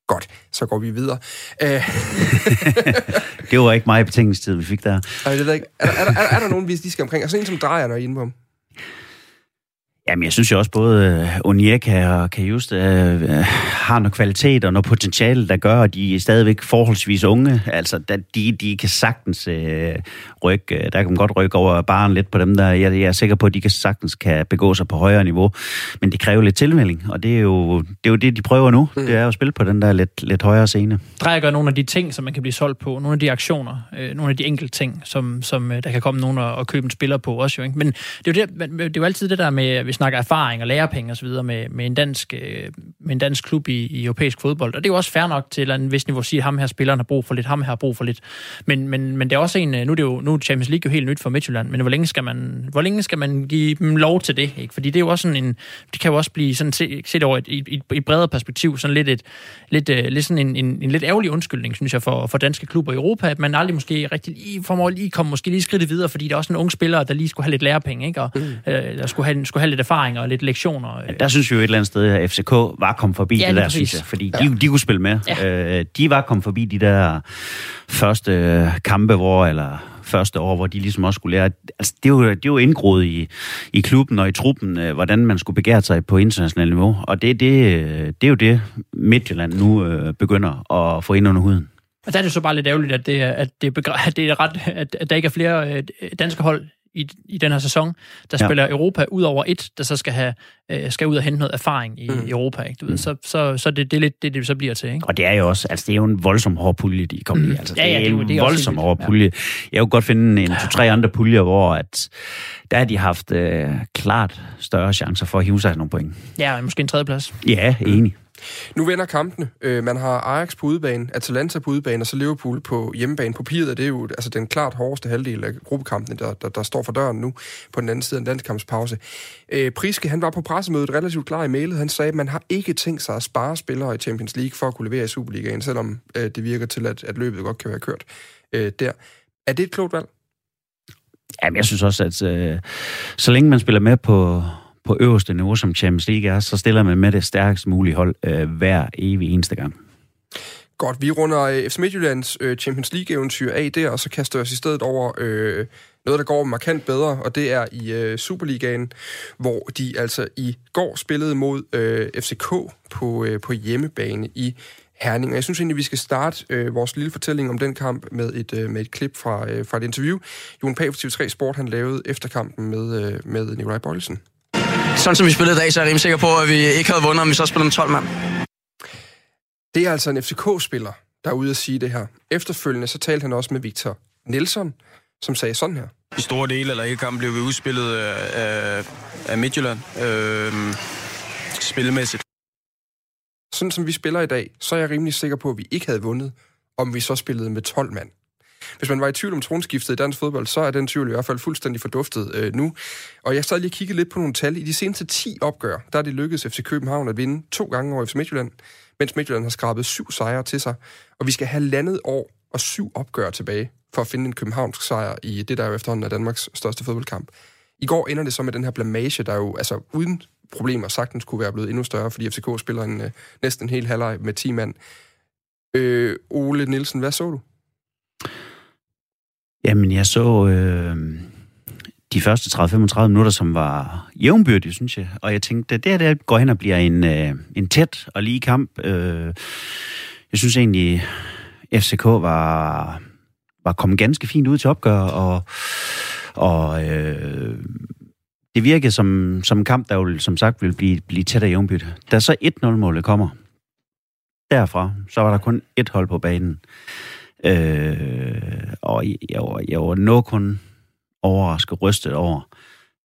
Godt, så går vi videre. Det var ikke meget betingelsestid, vi fik der. nej, det ved ikke. Er, der- er, der, er, der, er der nogen, vi lige skal omkring? Altså en som drejer, når I er inde på ham. Jamen, jeg synes jo også, både øh, Onyeka og Kajuste øh, øh, har noget kvalitet og noget potentiale, der gør, at de er stadigvæk forholdsvis unge. Altså, da de, de kan sagtens øh, rykke, øh, der kan man godt rykke over baren lidt på dem der. Jeg, jeg er sikker på, at de kan sagtens kan begå sig på højere niveau. Men det kræver lidt tilmelding, og det er jo det, er jo det de prøver nu. Mm. Det er jo at spille på den der lidt, lidt højere scene. Drejer gør nogle af de ting, som man kan blive solgt på, nogle af de aktioner, øh, nogle af de enkelte ting, som, som der kan komme nogen og, købe en spiller på også jo. Ikke? Men det er jo, det, det er jo altid det der med, hvis snakker erfaring og lærepenge osv. Med, med, en dansk, øh, med en dansk klub i, i europæisk fodbold. Og det er jo også fair nok til en vis niveau at sige, at ham her spilleren har brug for lidt, ham her har brug for lidt. Men, men, men det er også en, nu er, det jo, nu er Champions League jo helt nyt for Midtjylland, men hvor længe skal man, hvor længe skal man give dem lov til det? Ikke? Fordi det er jo også sådan en, det kan jo også blive sådan set over et, et, et, et bredere perspektiv, sådan lidt, et, lidt, uh, lidt sådan en, en, en, lidt ærgerlig undskyldning, synes jeg, for, for danske klubber i Europa, at man aldrig måske rigtig lige formår lige komme måske lige skridtet videre, fordi der er også en ung spiller, der lige skulle have lidt lærepenge, ikke? og mm. uh, der skulle have, skulle have lidt erfaring og lidt lektioner. Ja, der synes vi jo et eller andet sted, at FCK var kommet forbi ja, det der, præcis. synes jeg, fordi ja. de, de kunne spille med. Ja. Uh, de var kommet forbi de der første kampe, hvor, eller første år, hvor de ligesom også skulle lære, altså det er jo, det er jo indgroet i, i klubben og i truppen, øh, hvordan man skulle begære sig på internationalt niveau, og det, det, det er jo det, Midtjylland nu øh, begynder at få ind under huden. Og der er det så bare lidt ærgerligt, at det, at det, at det er ret, at der ikke er flere øh, danske hold i, i den her sæson, der ja. spiller Europa ud over et, der så skal, have, øh, skal ud og hente noget erfaring i mm. Europa. Ikke? Du ved, mm. Så, så, så det, det er lidt det, det så bliver til. Ikke? Og det er jo også, altså det er jo en voldsom hård pulje, de kommer mm. i. Altså, ja, ja, det er jo en voldsom hård pulje. Ja. Jeg kunne godt finde en to-tre andre puljer, hvor at, der har de haft øh, klart større chancer for at hive sig nogle point. Ja, måske en tredjeplads. Ja, enig. Nu vender kampene. Øh, man har Ajax på udebane, Atalanta på udebane, og så Liverpool på hjemmebane. På er det er jo altså, den klart hårdeste halvdel af gruppekampene, der, der, der står for døren nu, på den anden side af en landskampspause. Øh, Priske, han var på pressemødet relativt klar i mailet. Han sagde, at man har ikke tænkt sig at spare spillere i Champions League for at kunne levere i Superligaen, selvom øh, det virker til, at, at løbet godt kan være kørt øh, der. Er det et klogt valg? Jamen, jeg synes også, at øh, så længe man spiller med på, på øverste niveau, som Champions League er, så stiller man med det stærkest mulige hold øh, hver evig eneste gang. Godt, vi runder øh, FC Midtjyllands øh, Champions League-eventyr af der, og så kaster vi os i stedet over øh, noget, der går markant bedre, og det er i øh, Superligaen, hvor de altså i går spillede mod øh, FCK på, øh, på hjemmebane i Herning. Og jeg synes egentlig, vi skal starte øh, vores lille fortælling om den kamp med et, øh, med et klip fra, øh, fra et interview. Jon Pag fra TV3 Sport, han lavede efter kampen med, øh, med Nikolaj Bøjelsen sådan som vi spillede i dag, så er jeg rimelig sikker på, at vi ikke havde vundet, om vi så spillede med 12 mand. Det er altså en FCK-spiller, der er ude at sige det her. Efterfølgende så talte han også med Victor Nelson, som sagde sådan her. I store dele eller hele kampen blev vi udspillet af, af Midtjylland. Øh, spillemæssigt. Sådan som vi spiller i dag, så er jeg rimelig sikker på, at vi ikke havde vundet, om vi så spillede med 12 mand. Hvis man var i tvivl om tronskiftet i dansk fodbold, så er den tvivl i hvert fald fuldstændig forduftet øh, nu. Og jeg sad lige og kiggede lidt på nogle tal. I de seneste 10 opgør, der er det lykkedes FC København at vinde to gange over FC Midtjylland, mens Midtjylland har skrabet syv sejre til sig. Og vi skal have landet år og syv opgør tilbage for at finde en københavnsk sejr i det, der jo efterhånden er Danmarks største fodboldkamp. I går ender det så med den her blamage, der jo altså uden problemer sagtens kunne være blevet endnu større, fordi FCK spiller en, øh, næsten en hel halvleg med 10 mand. Øh, Ole Nielsen, hvad så du? Jamen, jeg så øh, de første 30-35 minutter, som var jævnbyrdige, synes jeg. Og jeg tænkte, det der, der går hen og bliver en, øh, en tæt og lige kamp. Øh, jeg synes egentlig, FCK var, var kommet ganske fint ud til opgør, og, og øh, det virkede som, som en kamp, der jo som sagt ville blive, blive tæt og jævnbyrdig. Da så 1-0-målet kommer, derfra, så var der kun et hold på banen. Øh, og jeg var, jeg var nok kun overrasket, rystet over,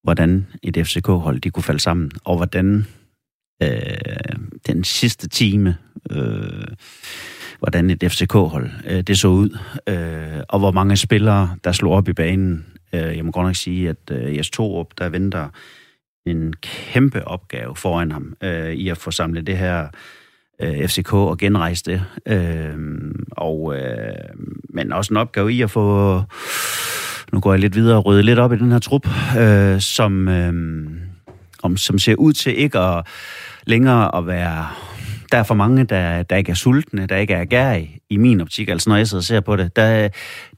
hvordan et FCK-hold de kunne falde sammen, og hvordan øh, den sidste time, øh, hvordan et FCK-hold øh, det så ud, øh, og hvor mange spillere, der slog op i banen. Øh, jeg må godt nok sige, at øh, Jes Torup, der venter en kæmpe opgave foran ham øh, i at få samlet det her øh, FCK og genrejse det. Øh, og, øh, men også en opgave i at få, nu går jeg lidt videre og rydde lidt op i den her trup, øh, som, øh, om, som ser ud til ikke at længere at være der er for mange, der, der ikke er sultne, der ikke er gærige i, i min optik. Altså når jeg sidder og ser på det, der,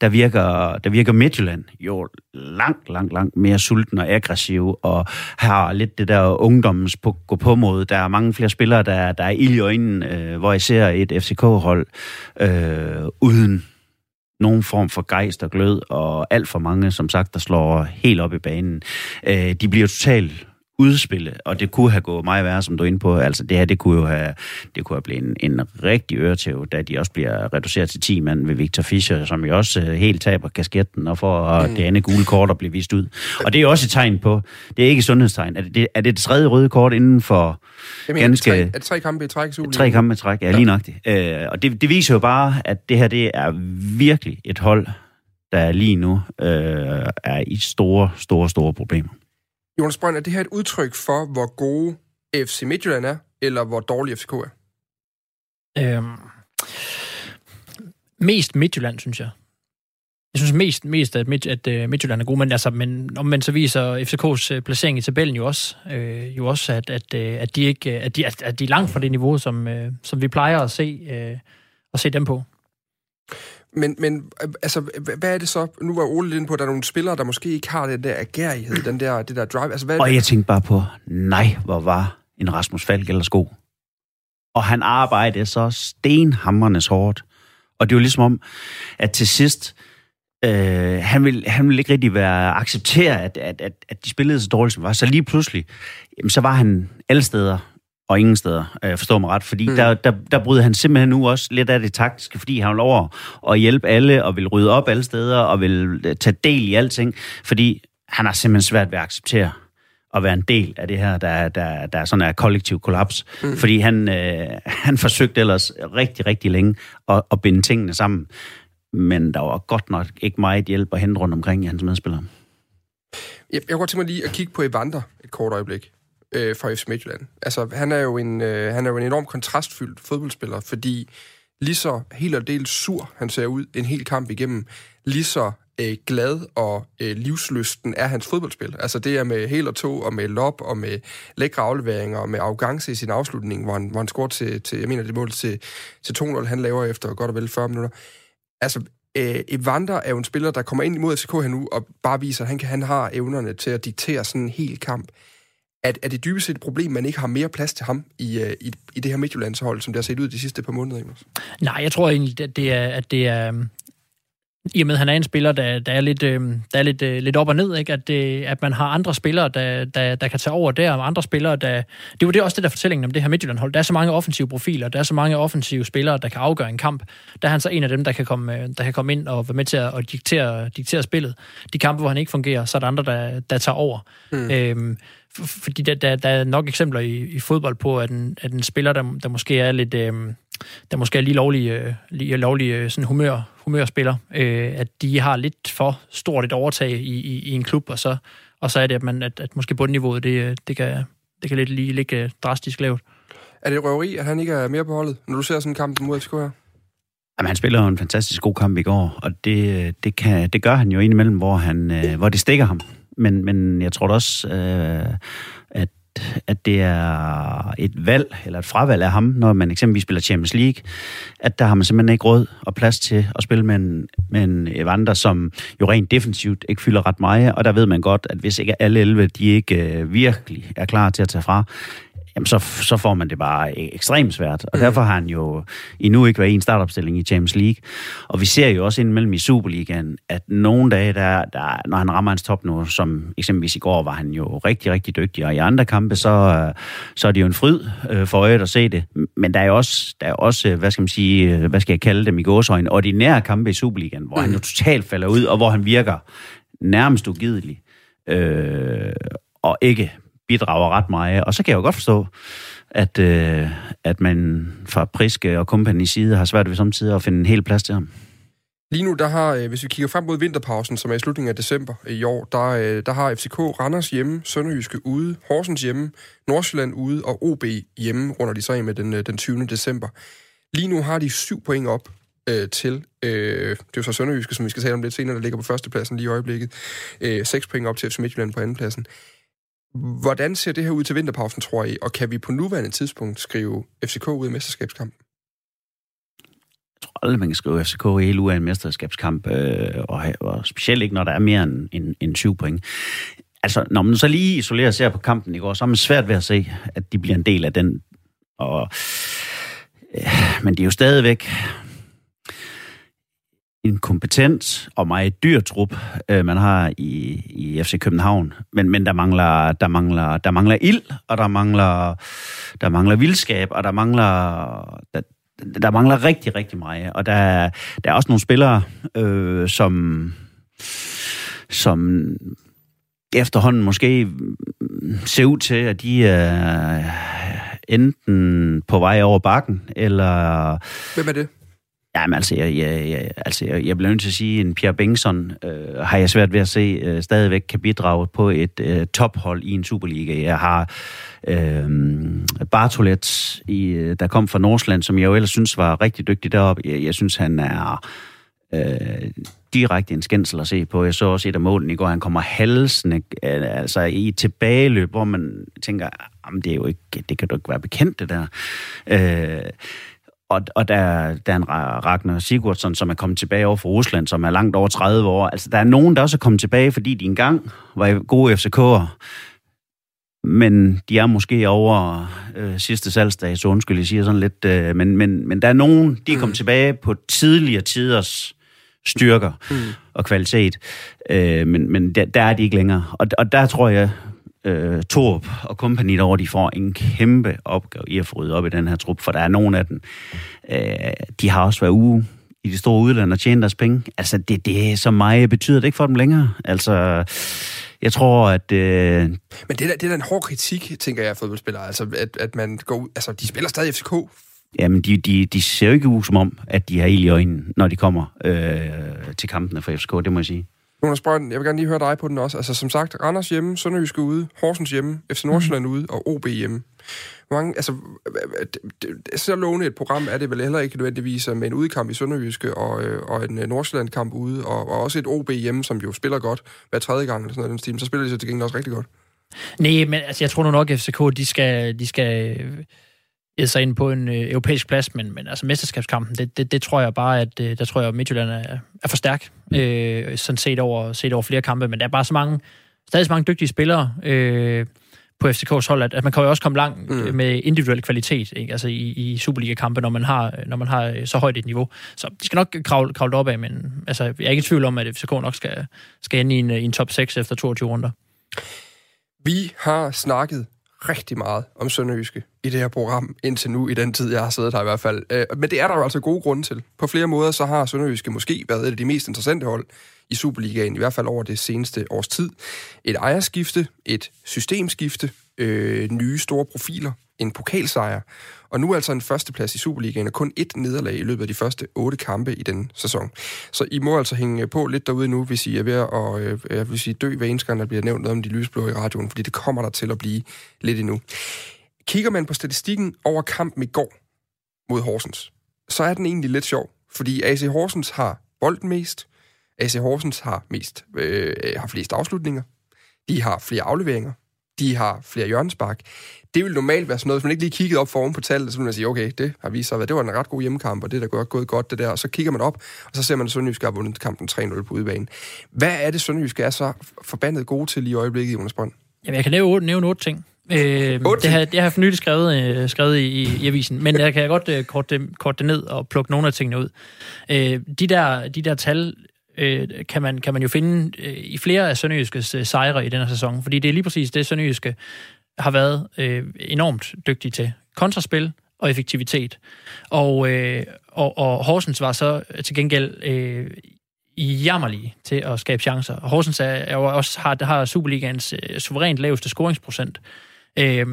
der, virker, der virker Midtjylland jo langt, langt, langt mere sulten og aggressiv, og har lidt det der ungdommens på, gå på mod. Der er mange flere spillere, der, der er ild i øjnene, øh, hvor jeg ser et FCK-hold øh, uden nogen form for gejst og glød, og alt for mange, som sagt, der slår helt op i banen. Øh, de bliver totalt udspille, og det kunne have gået meget værre, som du er inde på. Altså det her, det kunne jo have, det kunne have blevet en, en rigtig øretæv, da de også bliver reduceret til 10 mand ved Victor Fischer, som jo også uh, helt taber kasketten og får mm. det andet gule kort at blive vist ud. Og det er også et tegn på, det er ikke et sundhedstegn. Er det, er det det tredje røde kort inden for Jeg mener, ganske... tre, er det tre kampe i træk? Tre kampe i træk, ja, lige nøjagtigt. Øh, og det, det viser jo bare, at det her det er virkelig et hold, der lige nu øh, er i store, store, store problemer. Jonas Brønd, er det her et udtryk for, hvor gode FC Midtjylland er, eller hvor dårlig FCK er? Øhm, mest Midtjylland, synes jeg. Jeg synes mest, mest at, Midt, at øh, Midtjylland er god, men, altså, men omvendt så viser FCK's øh, placering i tabellen jo også, øh, jo også at, at, øh, at, de ikke, at, de, at, at de er langt fra det niveau, som, øh, som vi plejer at se, øh, at se dem på. Men, men altså, hvad er det så? Nu var Ole lidt inde på, at der er nogle spillere, der måske ikke har den der agerighed, den der, det der drive. Altså, hvad, Og jeg tænkte bare på, nej, hvor var en Rasmus Falk ellers god. Og han arbejdede så stenhammernes hårdt. Og det var ligesom om, at til sidst, øh, han, ville, han ville ikke rigtig være acceptere, at, at, at, at de spillede så dårligt, som var. Så lige pludselig, jamen, så var han alle steder og ingen steder, øh, forstår mig ret, fordi mm. der, der, der bryder han simpelthen nu også lidt af det taktiske, fordi han vil over at hjælpe alle, og vil rydde op alle steder, og vil øh, tage del i alting, fordi han har simpelthen svært ved at acceptere at være en del af det her, der, der, der er sådan en kollektiv kollaps. Mm. Fordi han, øh, han forsøgte ellers rigtig, rigtig længe at, at binde tingene sammen. Men der var godt nok ikke meget hjælp at hente rundt omkring i hans medspillere. Jeg, jeg kunne godt tænke mig lige at kigge på Evander et kort øjeblik øh, for FC Midtjylland. Altså, han er jo en, øh, han er jo en enorm kontrastfyldt fodboldspiller, fordi lige så helt og del sur han ser ud en hel kamp igennem, lige så øh, glad og øh, livsløsten er hans fodboldspil. Altså det er med hel og to, og med lop, og med lækre afleveringer, og med arrogance i sin afslutning, hvor han, hvor han scorer til, til, jeg mener det mål til, til 2-0, han laver efter godt og vel 40 minutter. Altså, øh, Evander er jo en spiller, der kommer ind imod FCK her nu, og bare viser, at han, kan, han har evnerne til at diktere sådan en hel kamp. Er, er det dybest set et problem, man ikke har mere plads til ham i, øh, i, i det her Midtjyllandshold, som det har set ud de sidste par måneder, Jonas? Nej, jeg tror egentlig, at det er, at det er i og med, at han er en spiller, der, der er lidt, øh, der er lidt, øh, lidt op og ned, ikke? At, det, at man har andre spillere, der, der, der kan tage over der, og andre spillere, der... Det jo det også det der fortællingen om det her Midtjylland-hold. Der er så mange offensive profiler, der er så mange offensive spillere, der kan afgøre en kamp. Der er han så en af dem, der kan komme, øh, der kan komme ind og være med til at, at diktere, diktere spillet. De kampe, hvor han ikke fungerer, så er der andre, der, der tager over. Mm. Øhm, fordi der, der, der er nok eksempler i, i fodbold på, at en, at en spiller, der, der måske er lidt... Øhm, der måske er lige lovlig, øh, lige lovlig øh, sådan humør, humørspiller, øh, at de har lidt for stort et overtag i, i, i en klub, og så, og så er det, at, man, at, at måske bundniveauet, det, øh, det, kan, det kan lidt lige ligge øh, drastisk lavt. Er det et røveri, at han ikke er mere på holdet, når du ser sådan en kamp mod FCK her? Jamen, han spiller jo en fantastisk god kamp i går, og det, det, kan, det gør han jo indimellem, hvor, han, øh, hvor det stikker ham. Men, men jeg tror da også, øh, at, at det er et valg, eller et fravalg af ham, når man eksempelvis spiller Champions League, at der har man simpelthen ikke råd og plads til at spille med en, med en Evander, som jo rent defensivt ikke fylder ret meget, og der ved man godt, at hvis ikke alle 11, de ikke øh, virkelig er klar til at tage fra, jamen så, så får man det bare e- ekstremt svært. Og derfor har han jo endnu ikke været i en startopstilling i Champions League. Og vi ser jo også indimellem i Superligaen, at nogle dage, der, der, når han rammer hans top nu, som eksempelvis i går, var han jo rigtig, rigtig dygtig. Og i andre kampe, så, øh, så er det jo en fryd øh, for øjet at se det. Men der er jo også, der er også øh, hvad skal man sige, øh, hvad skal jeg kalde dem i gåsøjne, ordinære kampe i Superligaen, hvor han jo totalt falder ud, og hvor han virker nærmest ugidelig. Øh, og ikke bidrager ret meget. Og så kan jeg jo godt forstå, at, øh, at man fra Priske og Company side har svært ved samtidig at finde en hel plads til ham. Lige nu, der har, øh, hvis vi kigger frem mod vinterpausen, som er i slutningen af december i år, der, øh, der har FCK Randers hjemme, Sønderjyske ude, Horsens hjemme, Nordsjælland ude og OB hjemme, runder de så med den, øh, den 20. december. Lige nu har de syv point op øh, til, øh, det er jo så Sønderjyske, som vi skal tale om lidt senere, der ligger på førstepladsen lige i øjeblikket. Øh, seks point op til FC Midtjylland på andenpladsen. Hvordan ser det her ud til vinterpausen, tror I? Og kan vi på nuværende tidspunkt skrive FCK ud i mesterskabskampen? Jeg tror aldrig, man kan skrive FCK hele uge af en mesterskabskamp, øh, og, og specielt ikke, når der er mere end, end, end 20 point. Altså, når man så lige isolerer ser på kampen i går, så er man svært ved at se, at de bliver en del af den. Og, øh, men det er jo stadigvæk en kompetent og meget dyr trup, øh, man har i, i FC København. Men, men der, mangler, der, mangler, der mangler ild, og der mangler, der mangler vildskab, og der mangler, der, der mangler rigtig, rigtig meget. Og der, der er også nogle spillere, øh, som, som efterhånden måske ser ud til, at de er enten på vej over bakken, eller... Hvem er det? Jamen altså, jeg, jeg, jeg, altså, jeg, jeg bliver nødt til at sige, at en Pierre Bengtsson øh, har jeg svært ved at se øh, stadigvæk kan bidrage på et øh, tophold i en Superliga. Jeg har øh, Bartolet, i, øh, der kom fra Nordsland, som jeg jo ellers synes var rigtig dygtig deroppe. Jeg, jeg synes, han er øh, direkte en skændsel at se på. Jeg så også et af målene i går, han kommer halsende, øh, altså i et tilbageløb, hvor man tænker, jamen det er jo ikke, det kan du ikke være bekendt, det der. Øh, og, og der, der er en Ragnar Sigurdsson, som er kommet tilbage over fra Rusland, som er langt over 30 år. Altså, der er nogen, der også er kommet tilbage, fordi de engang var gode FCK'er. Men de er måske over øh, sidste salgsdag, så undskyld, jeg siger sådan lidt. Øh, men, men, men der er nogen, de er kommet mm. tilbage på tidligere tiders styrker mm. og kvalitet. Øh, men men der, der er de ikke længere. Og, og der tror jeg, øh, Torp og kompagni derovre, de får en kæmpe opgave i at få ryddet op i den her trup, for der er nogle af dem, øh, de har også været uge i de store udlande og tjene deres penge. Altså, det, det er så meget, betyder det ikke for dem længere. Altså, jeg tror, at... Øh... Men det er, det er da en hård kritik, tænker jeg, fodboldspillere. Altså, at, at man går ud... Altså, de spiller stadig FCK. Jamen, de, de, de ser jo ikke ud som om, at de har ild i øjnene, når de kommer øh, til kampene for FCK, det må jeg sige. Jonas Brønd, jeg vil gerne lige høre dig på den også. Altså som sagt, Randers hjemme, Sønderjyske ude, Horsens hjemme, FC Nordsjælland mm. ude og OB hjemme. Hvor mange, altså, så lovende et program er det vel heller ikke nødvendigvis med en udekamp i Sønderjyske og, øh, og en øh, Nordsjælland-kamp ude, og, og også et OB hjemme, som jo spiller godt hver tredje gang, eller sådan noget, den team, så spiller de så til gengæld også rigtig godt. Nej, men altså, jeg tror nu nok, at FCK, de skal, de skal sig ind på en øh, europæisk plads, men, men altså mesterskabskampen, det, det, det tror jeg bare, at øh, der tror jeg, at Midtjylland er, er for stærk, øh, sådan set over, set over flere kampe, men der er bare så mange, stadig så mange dygtige spillere øh, på FCK's hold, at, at man kan jo også komme langt mm. med individuel kvalitet, ikke? altså i, i Superliga-kampe, når man har når man har så højt et niveau. Så de skal nok kravle, kravle op af, men altså, jeg er ikke i tvivl om, at FCK nok skal, skal ende i en, i en top 6 efter 22 runder. Vi har snakket rigtig meget om Sønderjyske i det her program, indtil nu, i den tid, jeg har siddet her i hvert fald. Øh, men det er der jo altså gode grunde til. På flere måder, så har Sønderjyske måske været et af de mest interessante hold i Superligaen, i hvert fald over det seneste års tid. Et ejerskifte, et systemskifte, øh, nye store profiler, en pokalsejr, og nu altså en førsteplads i Superligaen, og kun et nederlag i løbet af de første otte kampe i den sæson. Så I må altså hænge øh, på lidt derude nu, hvis I er ved at øh, jeg vil sige, dø hver eneste gang, der bliver nævnt noget om de lysblå i radioen, fordi det kommer der til at blive lidt endnu. Kigger man på statistikken over kampen i går mod Horsens, så er den egentlig lidt sjov, fordi AC Horsens har bolden mest, AC Horsens har mest øh, har flest afslutninger, de har flere afleveringer, de har flere hjørnespark. Det vil normalt være sådan noget, hvis man ikke lige kiggede op foran på tallet, så vil man sige, okay, det har vist sig, at det var en ret god hjemmekamp, og det er da gået godt det der. Og så kigger man op, og så ser man, at Sønderjysk har vundet kampen 3-0 på udbanen. Hvad er det, Sønderjysk er så forbandet gode til i øjeblikket, Jonas Brønd? Jamen, jeg kan nævne, nævne otte ting. Øh, det, har, det har jeg for nylig skrevet, øh, skrevet i, i, i avisen, men jeg kan godt øh, korte, det, korte det ned og plukke nogle af tingene ud. Øh, de, der, de der tal øh, kan, man, kan man jo finde øh, i flere af Sønderjyskes øh, sejre i den sæson, fordi det er lige præcis det, Sønderjyske har været øh, enormt dygtig til. Kontraspil og effektivitet. Og, øh, og, og Horsens var så til gengæld øh, jammerlige til at skabe chancer. Horsens er, er jo også, har, har Superligans øh, suverænt laveste scoringsprocent. Øh,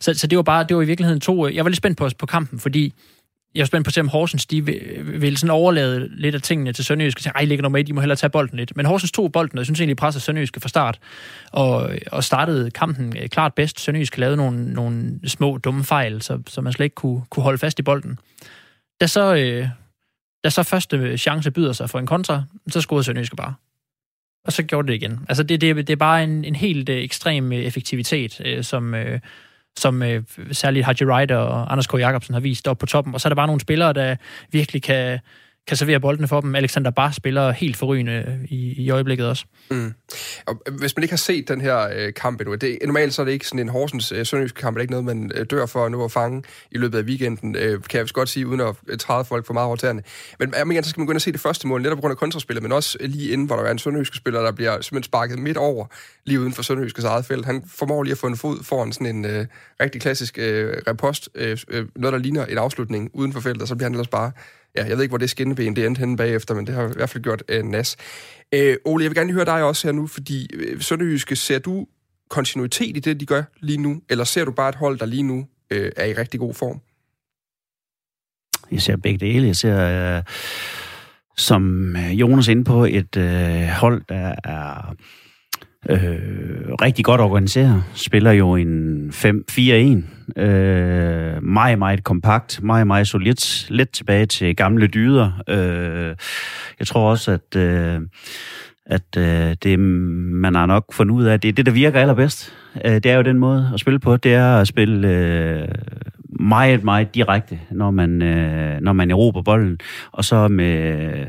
så, så det var bare, det var i virkeligheden to... Øh, jeg var lidt spændt på, på kampen, fordi jeg er spændt på at se, om Horsens de vil, vil sådan overlade lidt af tingene til Sønderjyske. Sige, ej, ligger nummer et, de må hellere tage bolden lidt. Men Horsens tog bolden, og jeg synes egentlig, presser Sønderjyske fra start. Og, og startede kampen øh, klart bedst. Sønderjyske lavede nogle, nogle små, dumme fejl, så, så man slet ikke kunne, kunne holde fast i bolden. Da så, øh, da så første chance byder sig for en kontra, så scorede Sønderjyske bare. Og så gjorde det igen. Altså, det, det, det er bare en, en helt øh, ekstrem øh, effektivitet, øh, som... Øh, som øh, særligt Haji Wright og Anders K. Jacobsen har vist op på toppen. Og så er der bare nogle spillere, der virkelig kan, kan servere boldene for dem. Alexander Bar spiller helt forrygende øh, i, i øjeblikket også. Mm. Og øh, hvis man ikke har set den her øh, kamp endnu, det, øh, normalt så er det ikke sådan en Horsens øh, Sønderjysk kamp, det er ikke noget, man øh, dør for nu at fange i løbet af weekenden, øh, kan jeg godt sige, uden at øh, træde folk for meget over tæerne. Men jeg mener, så skal man gå ind og se det første mål, netop på grund af kontraspillet, men også lige inden, hvor der er en Sønderjysk spiller, der bliver simpelthen sparket midt over, lige uden for Sønderjyskets eget felt. Han formår lige at få en fod foran sådan en øh, rigtig klassisk øh, repost, øh, øh, noget, der ligner en afslutning uden for feltet, og så bliver han ellers bare ja, jeg ved ikke, hvor det skinneben det endte henne bagefter, men det har i hvert fald gjort øh, nas. Øh, Ole, jeg vil gerne høre dig også her nu, fordi øh, Sønderjyske, ser du kontinuitet i det, de gør lige nu, eller ser du bare et hold, der lige nu øh, er i rigtig god form? Jeg ser begge dele. Jeg ser, øh, som øh, Jonas inde på, et øh, hold, der er øh, rigtig godt organiseret. Spiller jo en 5-4-1. Øh, meget, meget kompakt. Meget, meget solidt. Lidt tilbage til gamle dyder. Øh, jeg tror også, at... Øh, at øh, det, man har nok fundet ud af, det er det, der virker allerbedst. Øh, det er jo den måde at spille på. Det er at spille øh, meget, meget direkte, når man, øh, når man erobrer bolden, og så med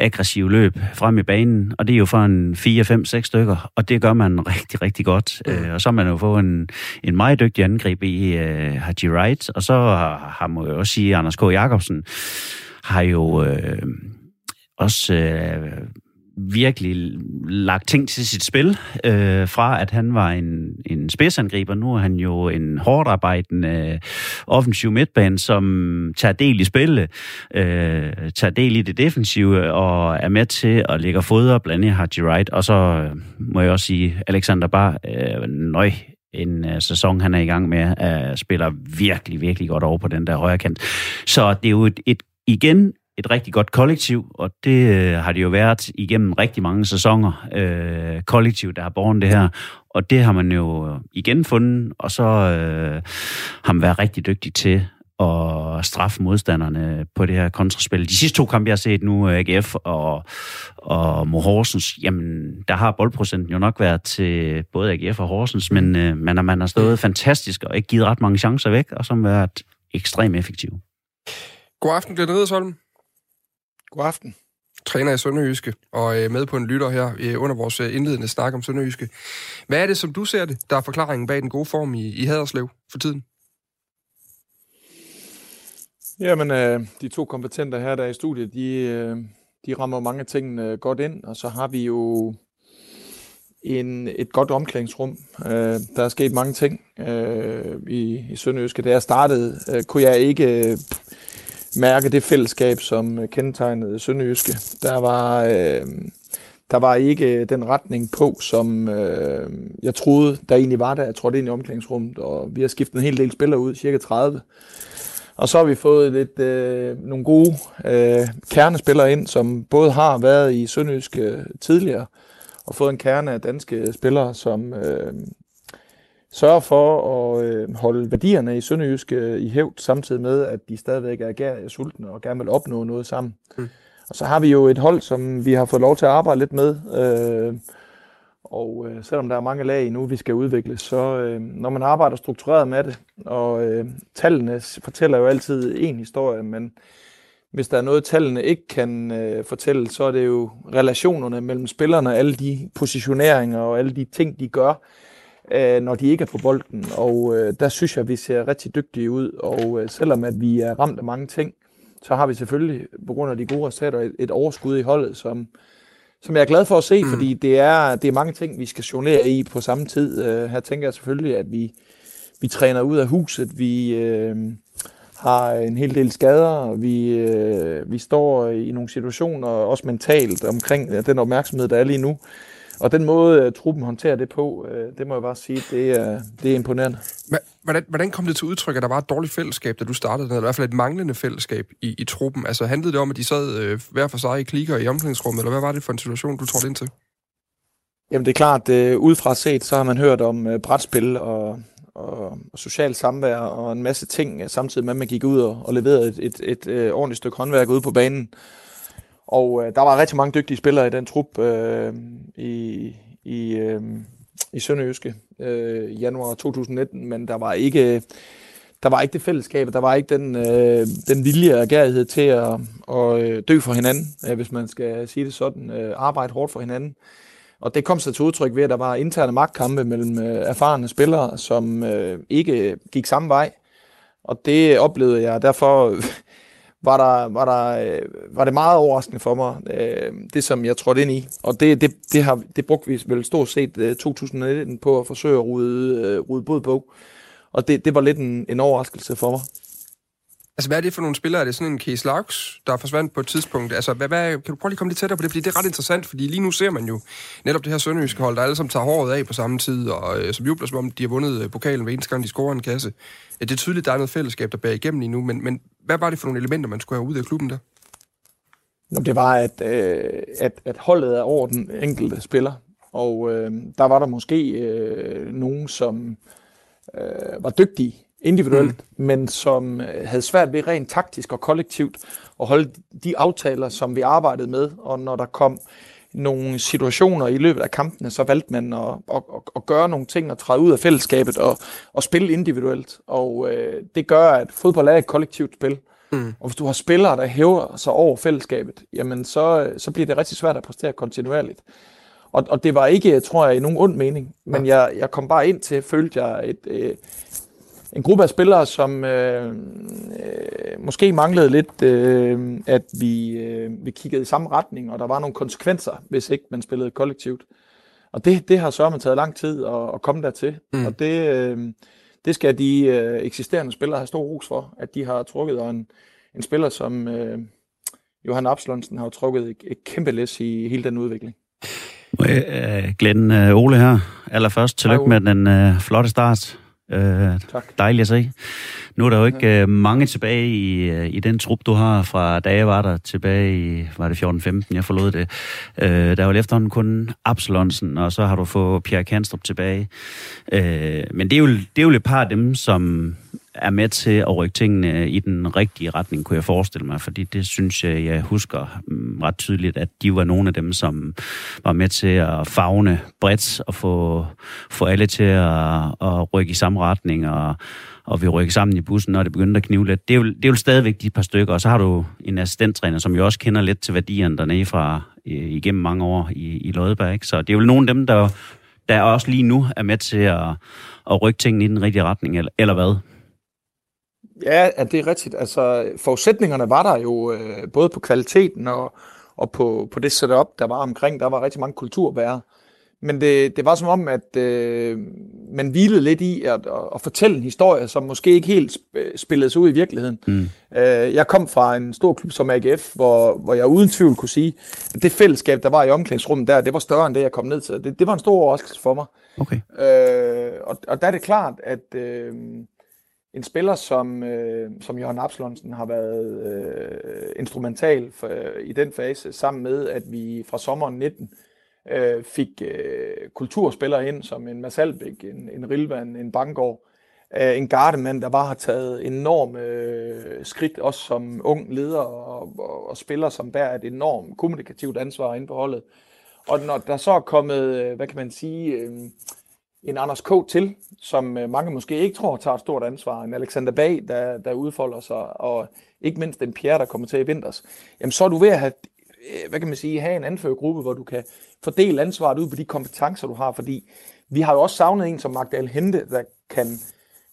aggressiv løb frem i banen, og det er jo for en 4, 5, 6 stykker, og det gør man rigtig, rigtig godt. Mm. Øh, og så har man jo fået en, en meget dygtig angreb i øh, Haji Wright, og så har, har må jeg også sige, Anders K. Jacobsen har jo øh, også øh, virkelig lagt ting til sit spil, øh, fra at han var en, en spidsangriber. Nu er han jo en hårdt arbejdende øh, offensiv midtbane, som tager del i spillet, øh, tager del i det defensive, og er med til at lægge fodre blandt andet Haji Wright. Og så øh, må jeg også sige, Alexander Bar, øh, nøj, en uh, sæson, han er i gang med, uh, spiller virkelig, virkelig godt over på den der højre kant. Så det er jo et, et igen et rigtig godt kollektiv, og det øh, har det jo været igennem rigtig mange sæsoner, øh, kollektiv, der har borgen det her. Og det har man jo igen fundet, og så øh, har man været rigtig dygtig til at straffe modstanderne på det her kontraspil. De sidste to kampe, jeg har set nu, AGF og, og Mo Horsens, jamen, der har boldprocenten jo nok været til både AGF og Horsens, men øh, man, man har stået fantastisk og ikke givet ret mange chancer væk, og som har været ekstremt effektiv. God aften, Glenn Edersholm. God aften. Træner i Sønderjyske, og øh, med på en lytter her øh, under vores øh, indledende snak om Sønderjyske. Hvad er det, som du ser det, der er forklaringen bag den gode form i, i Haderslev for tiden? Jamen, øh, de to kompetenter her, der er i studiet, de, øh, de rammer mange ting øh, godt ind, og så har vi jo en, et godt omklædningsrum. Øh, der er sket mange ting øh, i, i Sønderjyske. Da jeg startede, øh, kunne jeg ikke... Øh, mærke det fællesskab, som øh, kendetegnede Sønderjyske. Der var, øh, der var ikke øh, den retning på, som øh, jeg troede, der egentlig var der. Jeg tror, det ind i omklædningsrummet, og vi har skiftet en hel del spillere ud, cirka 30. Og så har vi fået lidt, øh, nogle gode øh, kernespillere ind, som både har været i Sønderjyske øh, tidligere, og fået en kerne af danske spillere, som, øh, sørge for at øh, holde værdierne i Sønderjysk øh, i hævd, samtidig med, at de stadigvæk er gær sultne og gerne vil opnå noget sammen. Mm. Og så har vi jo et hold, som vi har fået lov til at arbejde lidt med. Øh, og øh, selvom der er mange lag nu, vi skal udvikle, så øh, når man arbejder struktureret med det, og øh, tallene fortæller jo altid en historie, men hvis der er noget, tallene ikke kan øh, fortælle, så er det jo relationerne mellem spillerne, alle de positioneringer og alle de ting, de gør, øh, når de ikke er på bolden. Og øh, der synes jeg, at vi ser rigtig dygtige ud. Og øh, selvom at vi er ramt af mange ting, så har vi selvfølgelig, på grund af de gode resultater, et, et overskud i holdet, som, som jeg er glad for at se, mm. fordi det er, det er mange ting, vi skal jonglere i på samme tid. Øh, her tænker jeg selvfølgelig, at vi, vi træner ud af huset, vi øh, har en hel del skader, vi, øh, vi står i nogle situationer, også mentalt, omkring den opmærksomhed, der er lige nu. Og den måde, uh, truppen håndterer det på, uh, det må jeg bare sige, det er, det er imponerende. Hvordan, hvordan kom det til udtryk, at der var et dårligt fællesskab, da du startede, eller i hvert fald et manglende fællesskab i, i truppen? Altså handlede det om, at de sad uh, hver for sig i klikker i omklædningsrummet, eller hvad var det for en situation, du trådte ind til? Jamen det er klart, uh, udefra set, så har man hørt om uh, brætspil og, og, og social samvær og en masse ting, samtidig med, at man gik ud og, og leverede et, et, et, et ordentligt stykke håndværk ude på banen. Og øh, der var rigtig mange dygtige spillere i den trup øh, i, i, øh, i Sønderjyske øh, i januar 2019, men der var ikke der var ikke det fællesskab, der var ikke den, øh, den vilje og gærighed til at, at øh, dø for hinanden, øh, hvis man skal sige det sådan, øh, arbejde hårdt for hinanden. Og det kom så til udtryk ved, at der var interne magtkampe mellem øh, erfarne spillere, som øh, ikke gik samme vej. Og det oplevede jeg, derfor var, der, var, der, øh, var det meget overraskende for mig, øh, det som jeg trådte ind i. Og det, det, det, har, det brugte vi vel stort set øh, 2019 på at forsøge at rydde, øh, rydde både på. Og det, det var lidt en, en overraskelse for mig. Altså, hvad er det for nogle spillere? Er det sådan en Case Laux, der forsvandt på et tidspunkt? Altså, hvad, hvad, kan du prøve lige at komme lidt tættere på det? Fordi det er ret interessant, fordi lige nu ser man jo netop det her sønderjyske hold, der alle sammen tager håret af på samme tid, og øh, som jubler, som om de har vundet øh, pokalen hver eneste gang, de scorer en kasse. Ja, det er tydeligt, der er noget fællesskab, der bærer igennem lige nu, men, men hvad var det for nogle elementer, man skulle have ud af klubben der? Nå, det var, at, øh, at, at holdet er over den enkelte spiller, og øh, der var der måske øh, nogen, som øh, var dygtige individuelt, mm. men som øh, havde svært ved rent taktisk og kollektivt at holde de aftaler, som vi arbejdede med, og når der kom nogle situationer i løbet af kampene, så valgte man at, at, at, at gøre nogle ting og træde ud af fællesskabet og, og spille individuelt. Og øh, det gør, at fodbold er et kollektivt spil. Mm. Og hvis du har spillere, der hæver sig over fællesskabet, jamen så, så bliver det rigtig svært at præstere kontinuerligt. Og, og det var ikke, tror jeg, i nogen ond mening, men jeg, jeg kom bare ind til, følte jeg, et, øh, en gruppe af spillere, som øh, øh, måske manglede lidt, øh, at vi, øh, vi kiggede i samme retning, og der var nogle konsekvenser, hvis ikke man spillede kollektivt. Og det, det har så man taget lang tid at, at komme dertil. Mm. Og det, øh, det skal de øh, eksisterende spillere have stor ros for, at de har trukket, og en, en spiller som øh, Johan Absalonsen har jo trukket et, et kæmpe læs i hele den udvikling. Øh, Glenn øh, Ole her. Allerførst, tillykke med den øh, flotte start. Øh, tak. Dejligt at se. Nu er der jo ikke øh, mange tilbage i, øh, i den trup, du har fra da jeg var der tilbage i, var det 14-15, jeg forlod det. Øh, der er jo efterhånden kun Absalonsen, og så har du fået Pierre Kanstrup tilbage. Øh, men det er, jo, det er jo et par af dem, som er med til at rykke tingene i den rigtige retning, kunne jeg forestille mig, fordi det synes jeg, jeg husker mm, ret tydeligt, at de var nogle af dem, som var med til at fagne bredt og få, få alle til at, at rykke i samme retning, og, og vi rykker sammen i bussen, når det begynder at knive lidt. Det er, jo, det er jo stadigvæk de par stykker, og så har du en assistenttræner, som jo også kender lidt til værdierne dernede fra øh, igennem mange år i, i Lodberg, ikke? Så det er jo nogle af dem, der, der også lige nu er med til at, at rykke tingene i den rigtige retning, eller, eller hvad? Ja, det er rigtigt. Altså, forudsætningerne var der jo øh, både på kvaliteten og, og på, på det setup, der var omkring. Der var rigtig mange kulturbærere. Men det, det var som om, at øh, man hvilede lidt i at, at, at fortælle en historie, som måske ikke helt spillede sig ud i virkeligheden. Mm. Øh, jeg kom fra en stor klub som AGF, hvor, hvor jeg uden tvivl kunne sige, at det fællesskab, der var i omklædningsrummet der, det var større end det, jeg kom ned til. Det, det var en stor overraskelse for mig. Okay. Øh, og, og der er det klart, at... Øh, en spiller som, øh, som Johan Absalonsen har været øh, instrumental for, øh, i den fase, sammen med, at vi fra sommeren 19 øh, fik øh, kulturspillere ind, som en Mads Albeck, en, en Rilvan, en Bangor, øh, en gardemand, der bare har taget enorme øh, skridt, også som ung leder og, og, og spiller, som bærer et enormt kommunikativt ansvar inde på holdet. Og når der så er kommet, øh, hvad kan man sige... Øh, en Anders K. til, som øh, mange måske ikke tror tager et stort ansvar, en Alexander Bag, der, der udfolder sig, og ikke mindst en Pierre, der kommer til i vinters, jamen så er du ved at have, øh, hvad kan man sige, have en anførergruppe, hvor du kan fordele ansvaret ud på de kompetencer, du har, fordi vi har jo også savnet en som Magdal Hente, der kan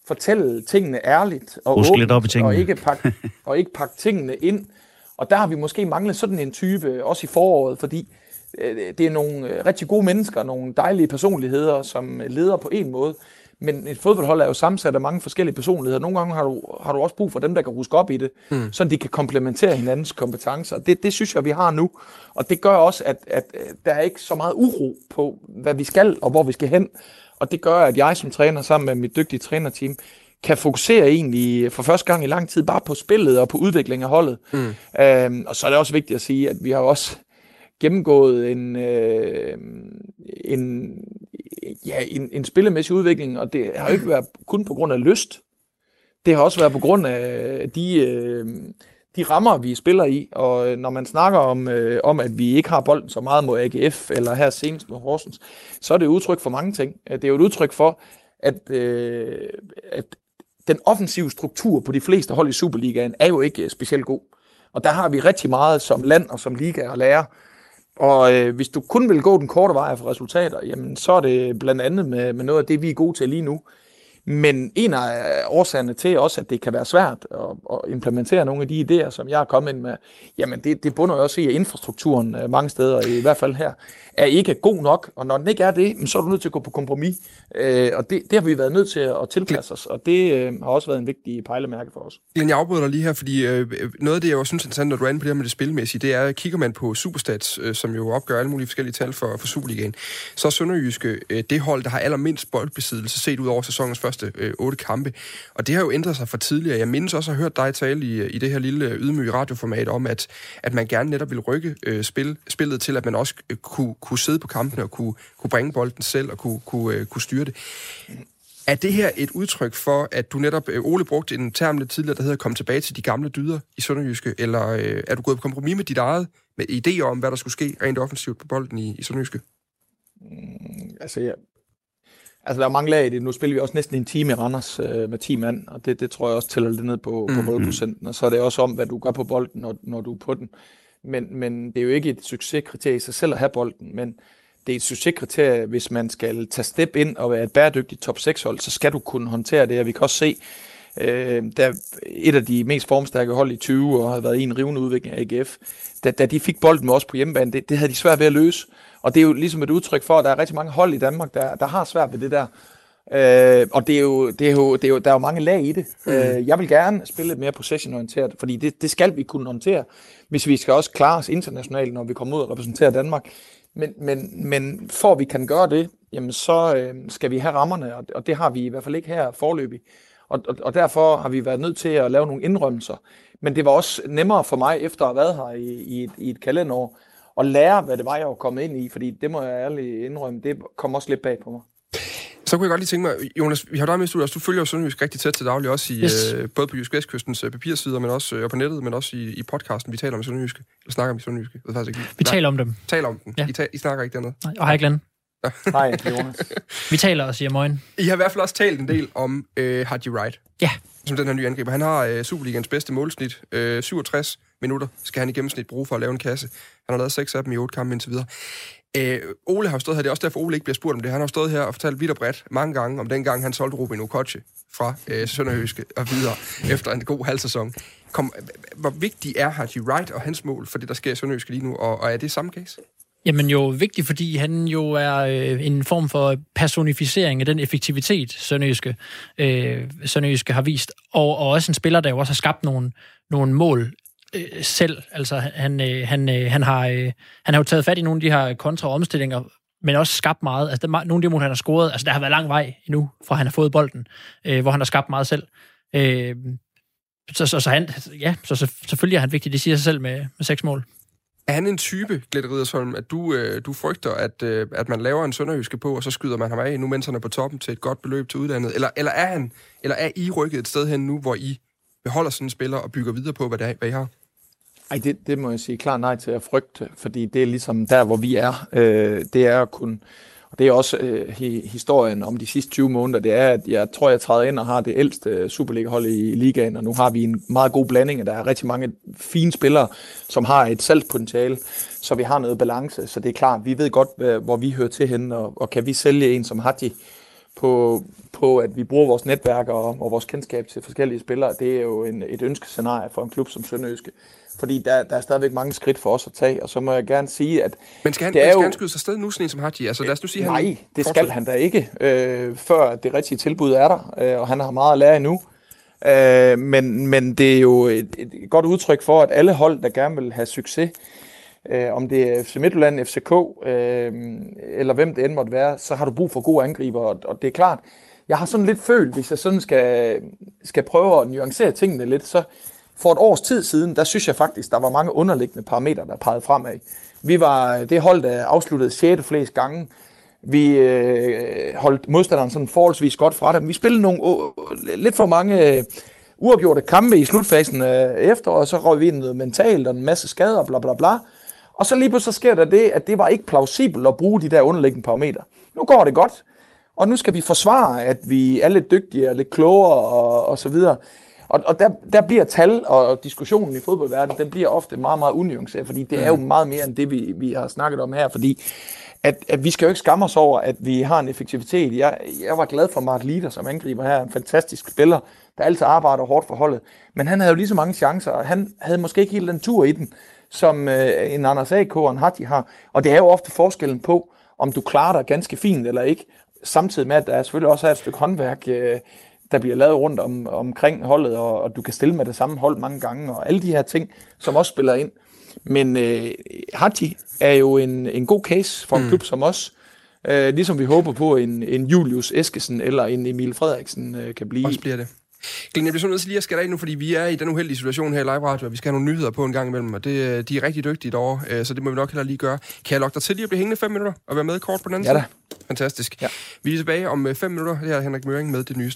fortælle tingene ærligt og åbent, op i tingene. og ikke pakke, og ikke pakke tingene ind. Og der har vi måske manglet sådan en type, også i foråret, fordi det er nogle øh, rigtig gode mennesker, nogle dejlige personligheder, som leder på en måde. Men et fodboldhold er jo sammensat af mange forskellige personligheder. Nogle gange har du, har du også brug for dem, der kan ruske op i det, mm. så de kan komplementere hinandens kompetencer. Det, det synes jeg, vi har nu. Og det gør også, at, at der er ikke så meget uro på, hvad vi skal og hvor vi skal hen. Og det gør, at jeg som træner sammen med mit dygtige trænerteam, kan fokusere egentlig for første gang i lang tid bare på spillet og på udvikling af holdet. Mm. Øhm, og så er det også vigtigt at sige, at vi har også gennemgået en, øh, en, ja, en, en spillemæssig udvikling, og det har ikke været kun på grund af lyst. Det har også været på grund af de, øh, de rammer, vi spiller i. Og når man snakker om, øh, om, at vi ikke har bolden så meget mod AGF, eller her senest mod Horsens, så er det udtryk for mange ting. Det er jo et udtryk for, at, øh, at den offensive struktur på de fleste hold i Superligaen er jo ikke specielt god. Og der har vi rigtig meget som land og som liga at lære. Og øh, hvis du kun vil gå den korte vej for resultater, jamen så er det blandt andet med, med noget af det, vi er gode til lige nu. Men en af øh, årsagerne til også, at det kan være svært at, at implementere nogle af de idéer, som jeg er kommet ind med, jamen det, det bunder jo også i, at infrastrukturen øh, mange steder, i hvert fald her, er ikke god nok. Og når den ikke er det, så er du nødt til at gå på kompromis. Øh, og det, det har vi været nødt til at tilpasse os, og det øh, har også været en vigtig pejlemærke for os. Glenn, jeg afbryder dig lige her, fordi øh, noget af det, jeg også synes er interessant, når du er inde på det her med det spilmæssige, det er, kigger man på Superstats, øh, som jo opgør alle mulige forskellige tal for, for Superligaen, så er Sønderjyske øh, det hold, der har allermindst boldbesiddelse set ud over sæsonens første øh, otte kampe. Og det har jo ændret sig fra tidligere. Jeg mindes også at have hørt dig tale i, øh, i det her lille øh, ydmyge radioformat om, at, at man gerne netop vil rykke øh, spil, spillet til, at man også øh, kunne, kunne sidde på kampene og kunne, kunne bringe bolden selv og kunne, kunne, øh, kunne styre det. Er det her et udtryk for, at du netop, øh, Ole brugte en term lidt tidligere, der hedder komme tilbage til de gamle dyder i Sønderjyske, eller øh, er du gået på kompromis med dit eget, med idéer om, hvad der skulle ske rent offensivt på bolden i, i Sønderjyske? Mm, altså, ja. altså, der er mange lag i det. Nu spiller vi også næsten en time i Randers øh, med 10 mand, og det, det tror jeg også tæller lidt ned på, mm, på målprocenten. Og så er det også om, hvad du gør på bolden, når, når du er på den. Men, men det er jo ikke et succeskriterie i sig selv at have bolden, men det er et succeskriterie, hvis man skal tage step ind og være et bæredygtigt top 6-hold, så skal du kunne håndtere det, og vi kan også se, øh, der et af de mest formstærke hold i 20 og har været i en rivende udvikling af AGF, da, da de fik bolden med os på hjemmebane, det, det havde de svært ved at løse. Og det er jo ligesom et udtryk for, at der er rigtig mange hold i Danmark, der, der har svært ved det der. Øh, og det er, jo, det, er jo, det er jo, der er jo mange lag i det. Mm. Øh, jeg vil gerne spille lidt mere possession-orienteret, fordi det, det skal vi kunne håndtere, hvis vi skal også klare os internationalt, når vi kommer ud og repræsenterer Danmark. Men, men, men for at vi kan gøre det, jamen så øh, skal vi have rammerne, og, og det har vi i hvert fald ikke her forløbig. Og, og, og derfor har vi været nødt til at lave nogle indrømmelser. Men det var også nemmere for mig, efter at have været her i, i, et, i et kalenderår, at lære, hvad det var, jeg var kommet ind i, fordi det må jeg ærligt indrømme, det kom også lidt bag på mig. Så kunne jeg godt lige tænke mig, Jonas, vi har dig med i studiet, du følger jo Sønderjysk rigtig tæt til daglig, også i, yes. øh, både på Jysk Vestkystens øh, papirsider, men også øh, på nettet, men også i, i podcasten, vi taler om Sønderjyske, eller snakker om Sønderjyske. Jeg ved faktisk ikke. Vi Nej, taler om dem. Taler om dem. Ja. I, ta- I snakker ikke dernede. Nej, og hej Glenn. Hej, Jonas. vi taler og siger morgen. I har i hvert fald også talt en del om øh, Haji Wright. Ja. Som den her nye angriber. Han har øh, Superligans bedste målsnit. Øh, 67 minutter skal han i gennemsnit bruge for at lave en kasse. Han har lavet seks af dem i otte kampe indtil videre. Øh, Ole har stået her, det er også derfor, Ole ikke bliver spurgt om det. Han har stået her og fortalt vidt og bredt mange gange om den gang, han solgte Robin Okoche fra øh, Sønderjyske og videre efter en god halv sæson. Kom, hvor vigtig er Haji Wright og hans mål for det, der sker i Sønderjyske lige nu, og, og er det samme case? Jamen jo vigtigt, fordi han jo er øh, en form for personificering af den effektivitet, Sønderjyske, øh, Sønderjyske har vist, og, og også en spiller, der jo også har skabt nogle, nogle mål øh, selv. Altså han, øh, han, øh, han, har, øh, han har jo taget fat i nogle af de her kontraomstillinger, men også skabt meget. Altså, der, nogle af de mål, han har scoret, altså der har været lang vej endnu, fra han har fået bolden, øh, hvor han har skabt meget selv. Øh, så, så, så, han, ja, så, så selvfølgelig er han vigtig, det siger sig selv med, med seks mål. Er han en type, Glædt Ridersholm, at du, øh, du frygter, at, øh, at man laver en sønderjyske på, og så skyder man ham af, nu mens han er på toppen til et godt beløb til udlandet? Eller, eller, er, han, eller er I rykket et sted hen nu, hvor I beholder sådan en spiller og bygger videre på, hvad, det er, hvad I har? Ej, det, det må jeg sige klart nej til at frygte, fordi det er ligesom der, hvor vi er. Øh, det er at kunne... Og det er også øh, historien om de sidste 20 måneder, det er, at jeg tror, jeg træder ind og har det ældste øh, Superliga-hold i ligaen, og nu har vi en meget god blanding, og der er rigtig mange fine spillere, som har et salgspotentiale, så vi har noget balance. Så det er klart, vi ved godt, hvor vi hører til henne, og, og kan vi sælge en som Hadji på, på, at vi bruger vores netværk og, og vores kendskab til forskellige spillere, det er jo en, et ønskescenarie for en klub som Sønderjyske. Fordi der, der er stadigvæk mange skridt for os at tage, og så må jeg gerne sige, at... Men skal han, det er skal jo, han skyde sig sted nu, sådan en som Haji? Altså lad os nu sige, nej, han det skal han da ikke, øh, før det rigtige tilbud er der, øh, og han har meget at lære endnu. Øh, men, men det er jo et, et godt udtryk for, at alle hold, der gerne vil have succes, øh, om det er FC Midtjylland, FCK, øh, eller hvem det end måtte være, så har du brug for gode angriber, og, og det er klart, jeg har sådan lidt følt, hvis jeg sådan skal, skal prøve at nuancere tingene lidt, så for et års tid siden, der synes jeg faktisk, der var mange underliggende parametre, der pegede fremad. Vi var det hold, der afsluttede 6. flest gange. Vi øh, holdt modstanderen sådan forholdsvis godt fra dem. Vi spillede nogle uh, lidt for mange uh, uafgjorte kampe i slutfasen uh, efter, og så røg vi ind noget mentalt og en masse skader, bla bla bla. Og så lige pludselig så sker der det, at det var ikke plausibelt at bruge de der underliggende parametre. Nu går det godt, Og nu skal vi forsvare, at vi er lidt dygtigere, lidt klogere og, og så videre. Og, og der, der bliver tal og diskussionen i fodboldverdenen, den bliver ofte meget, meget unuanceret, fordi det er jo meget mere end det, vi, vi har snakket om her, fordi at, at vi skal jo ikke skamme os over, at vi har en effektivitet. Jeg, jeg var glad for Mark Lieder som angriber her, en fantastisk spiller, der altid arbejder hårdt for holdet. Men han havde jo lige så mange chancer, og han havde måske ikke helt den tur i den, som øh, en Anders A.K. og en Hatti har. Og det er jo ofte forskellen på, om du klarer dig ganske fint eller ikke, samtidig med, at der selvfølgelig også er et stykke håndværk, øh, der bliver lavet rundt om, omkring holdet, og, og du kan stille med det samme hold mange gange, og alle de her ting, som også spiller ind. Men øh, Hatti er jo en, en god case for en mm. klub som os, øh, ligesom vi håber på, en, en Julius Eskesen eller en Emil Frederiksen øh, kan blive. Også bliver det. Glenn, jeg bliver sådan nødt til lige at skære af nu, fordi vi er i den uheldige situation her i live radio, og vi skal have nogle nyheder på en gang imellem, og det, de er rigtig dygtige derovre, øh, så det må vi nok heller lige gøre. Kan jeg lokke dig til lige at blive hængende fem minutter og være med kort på den anden Ja da. side? Fantastisk. Ja. Vi er tilbage om øh, fem minutter. Det er Henrik Møring med det nye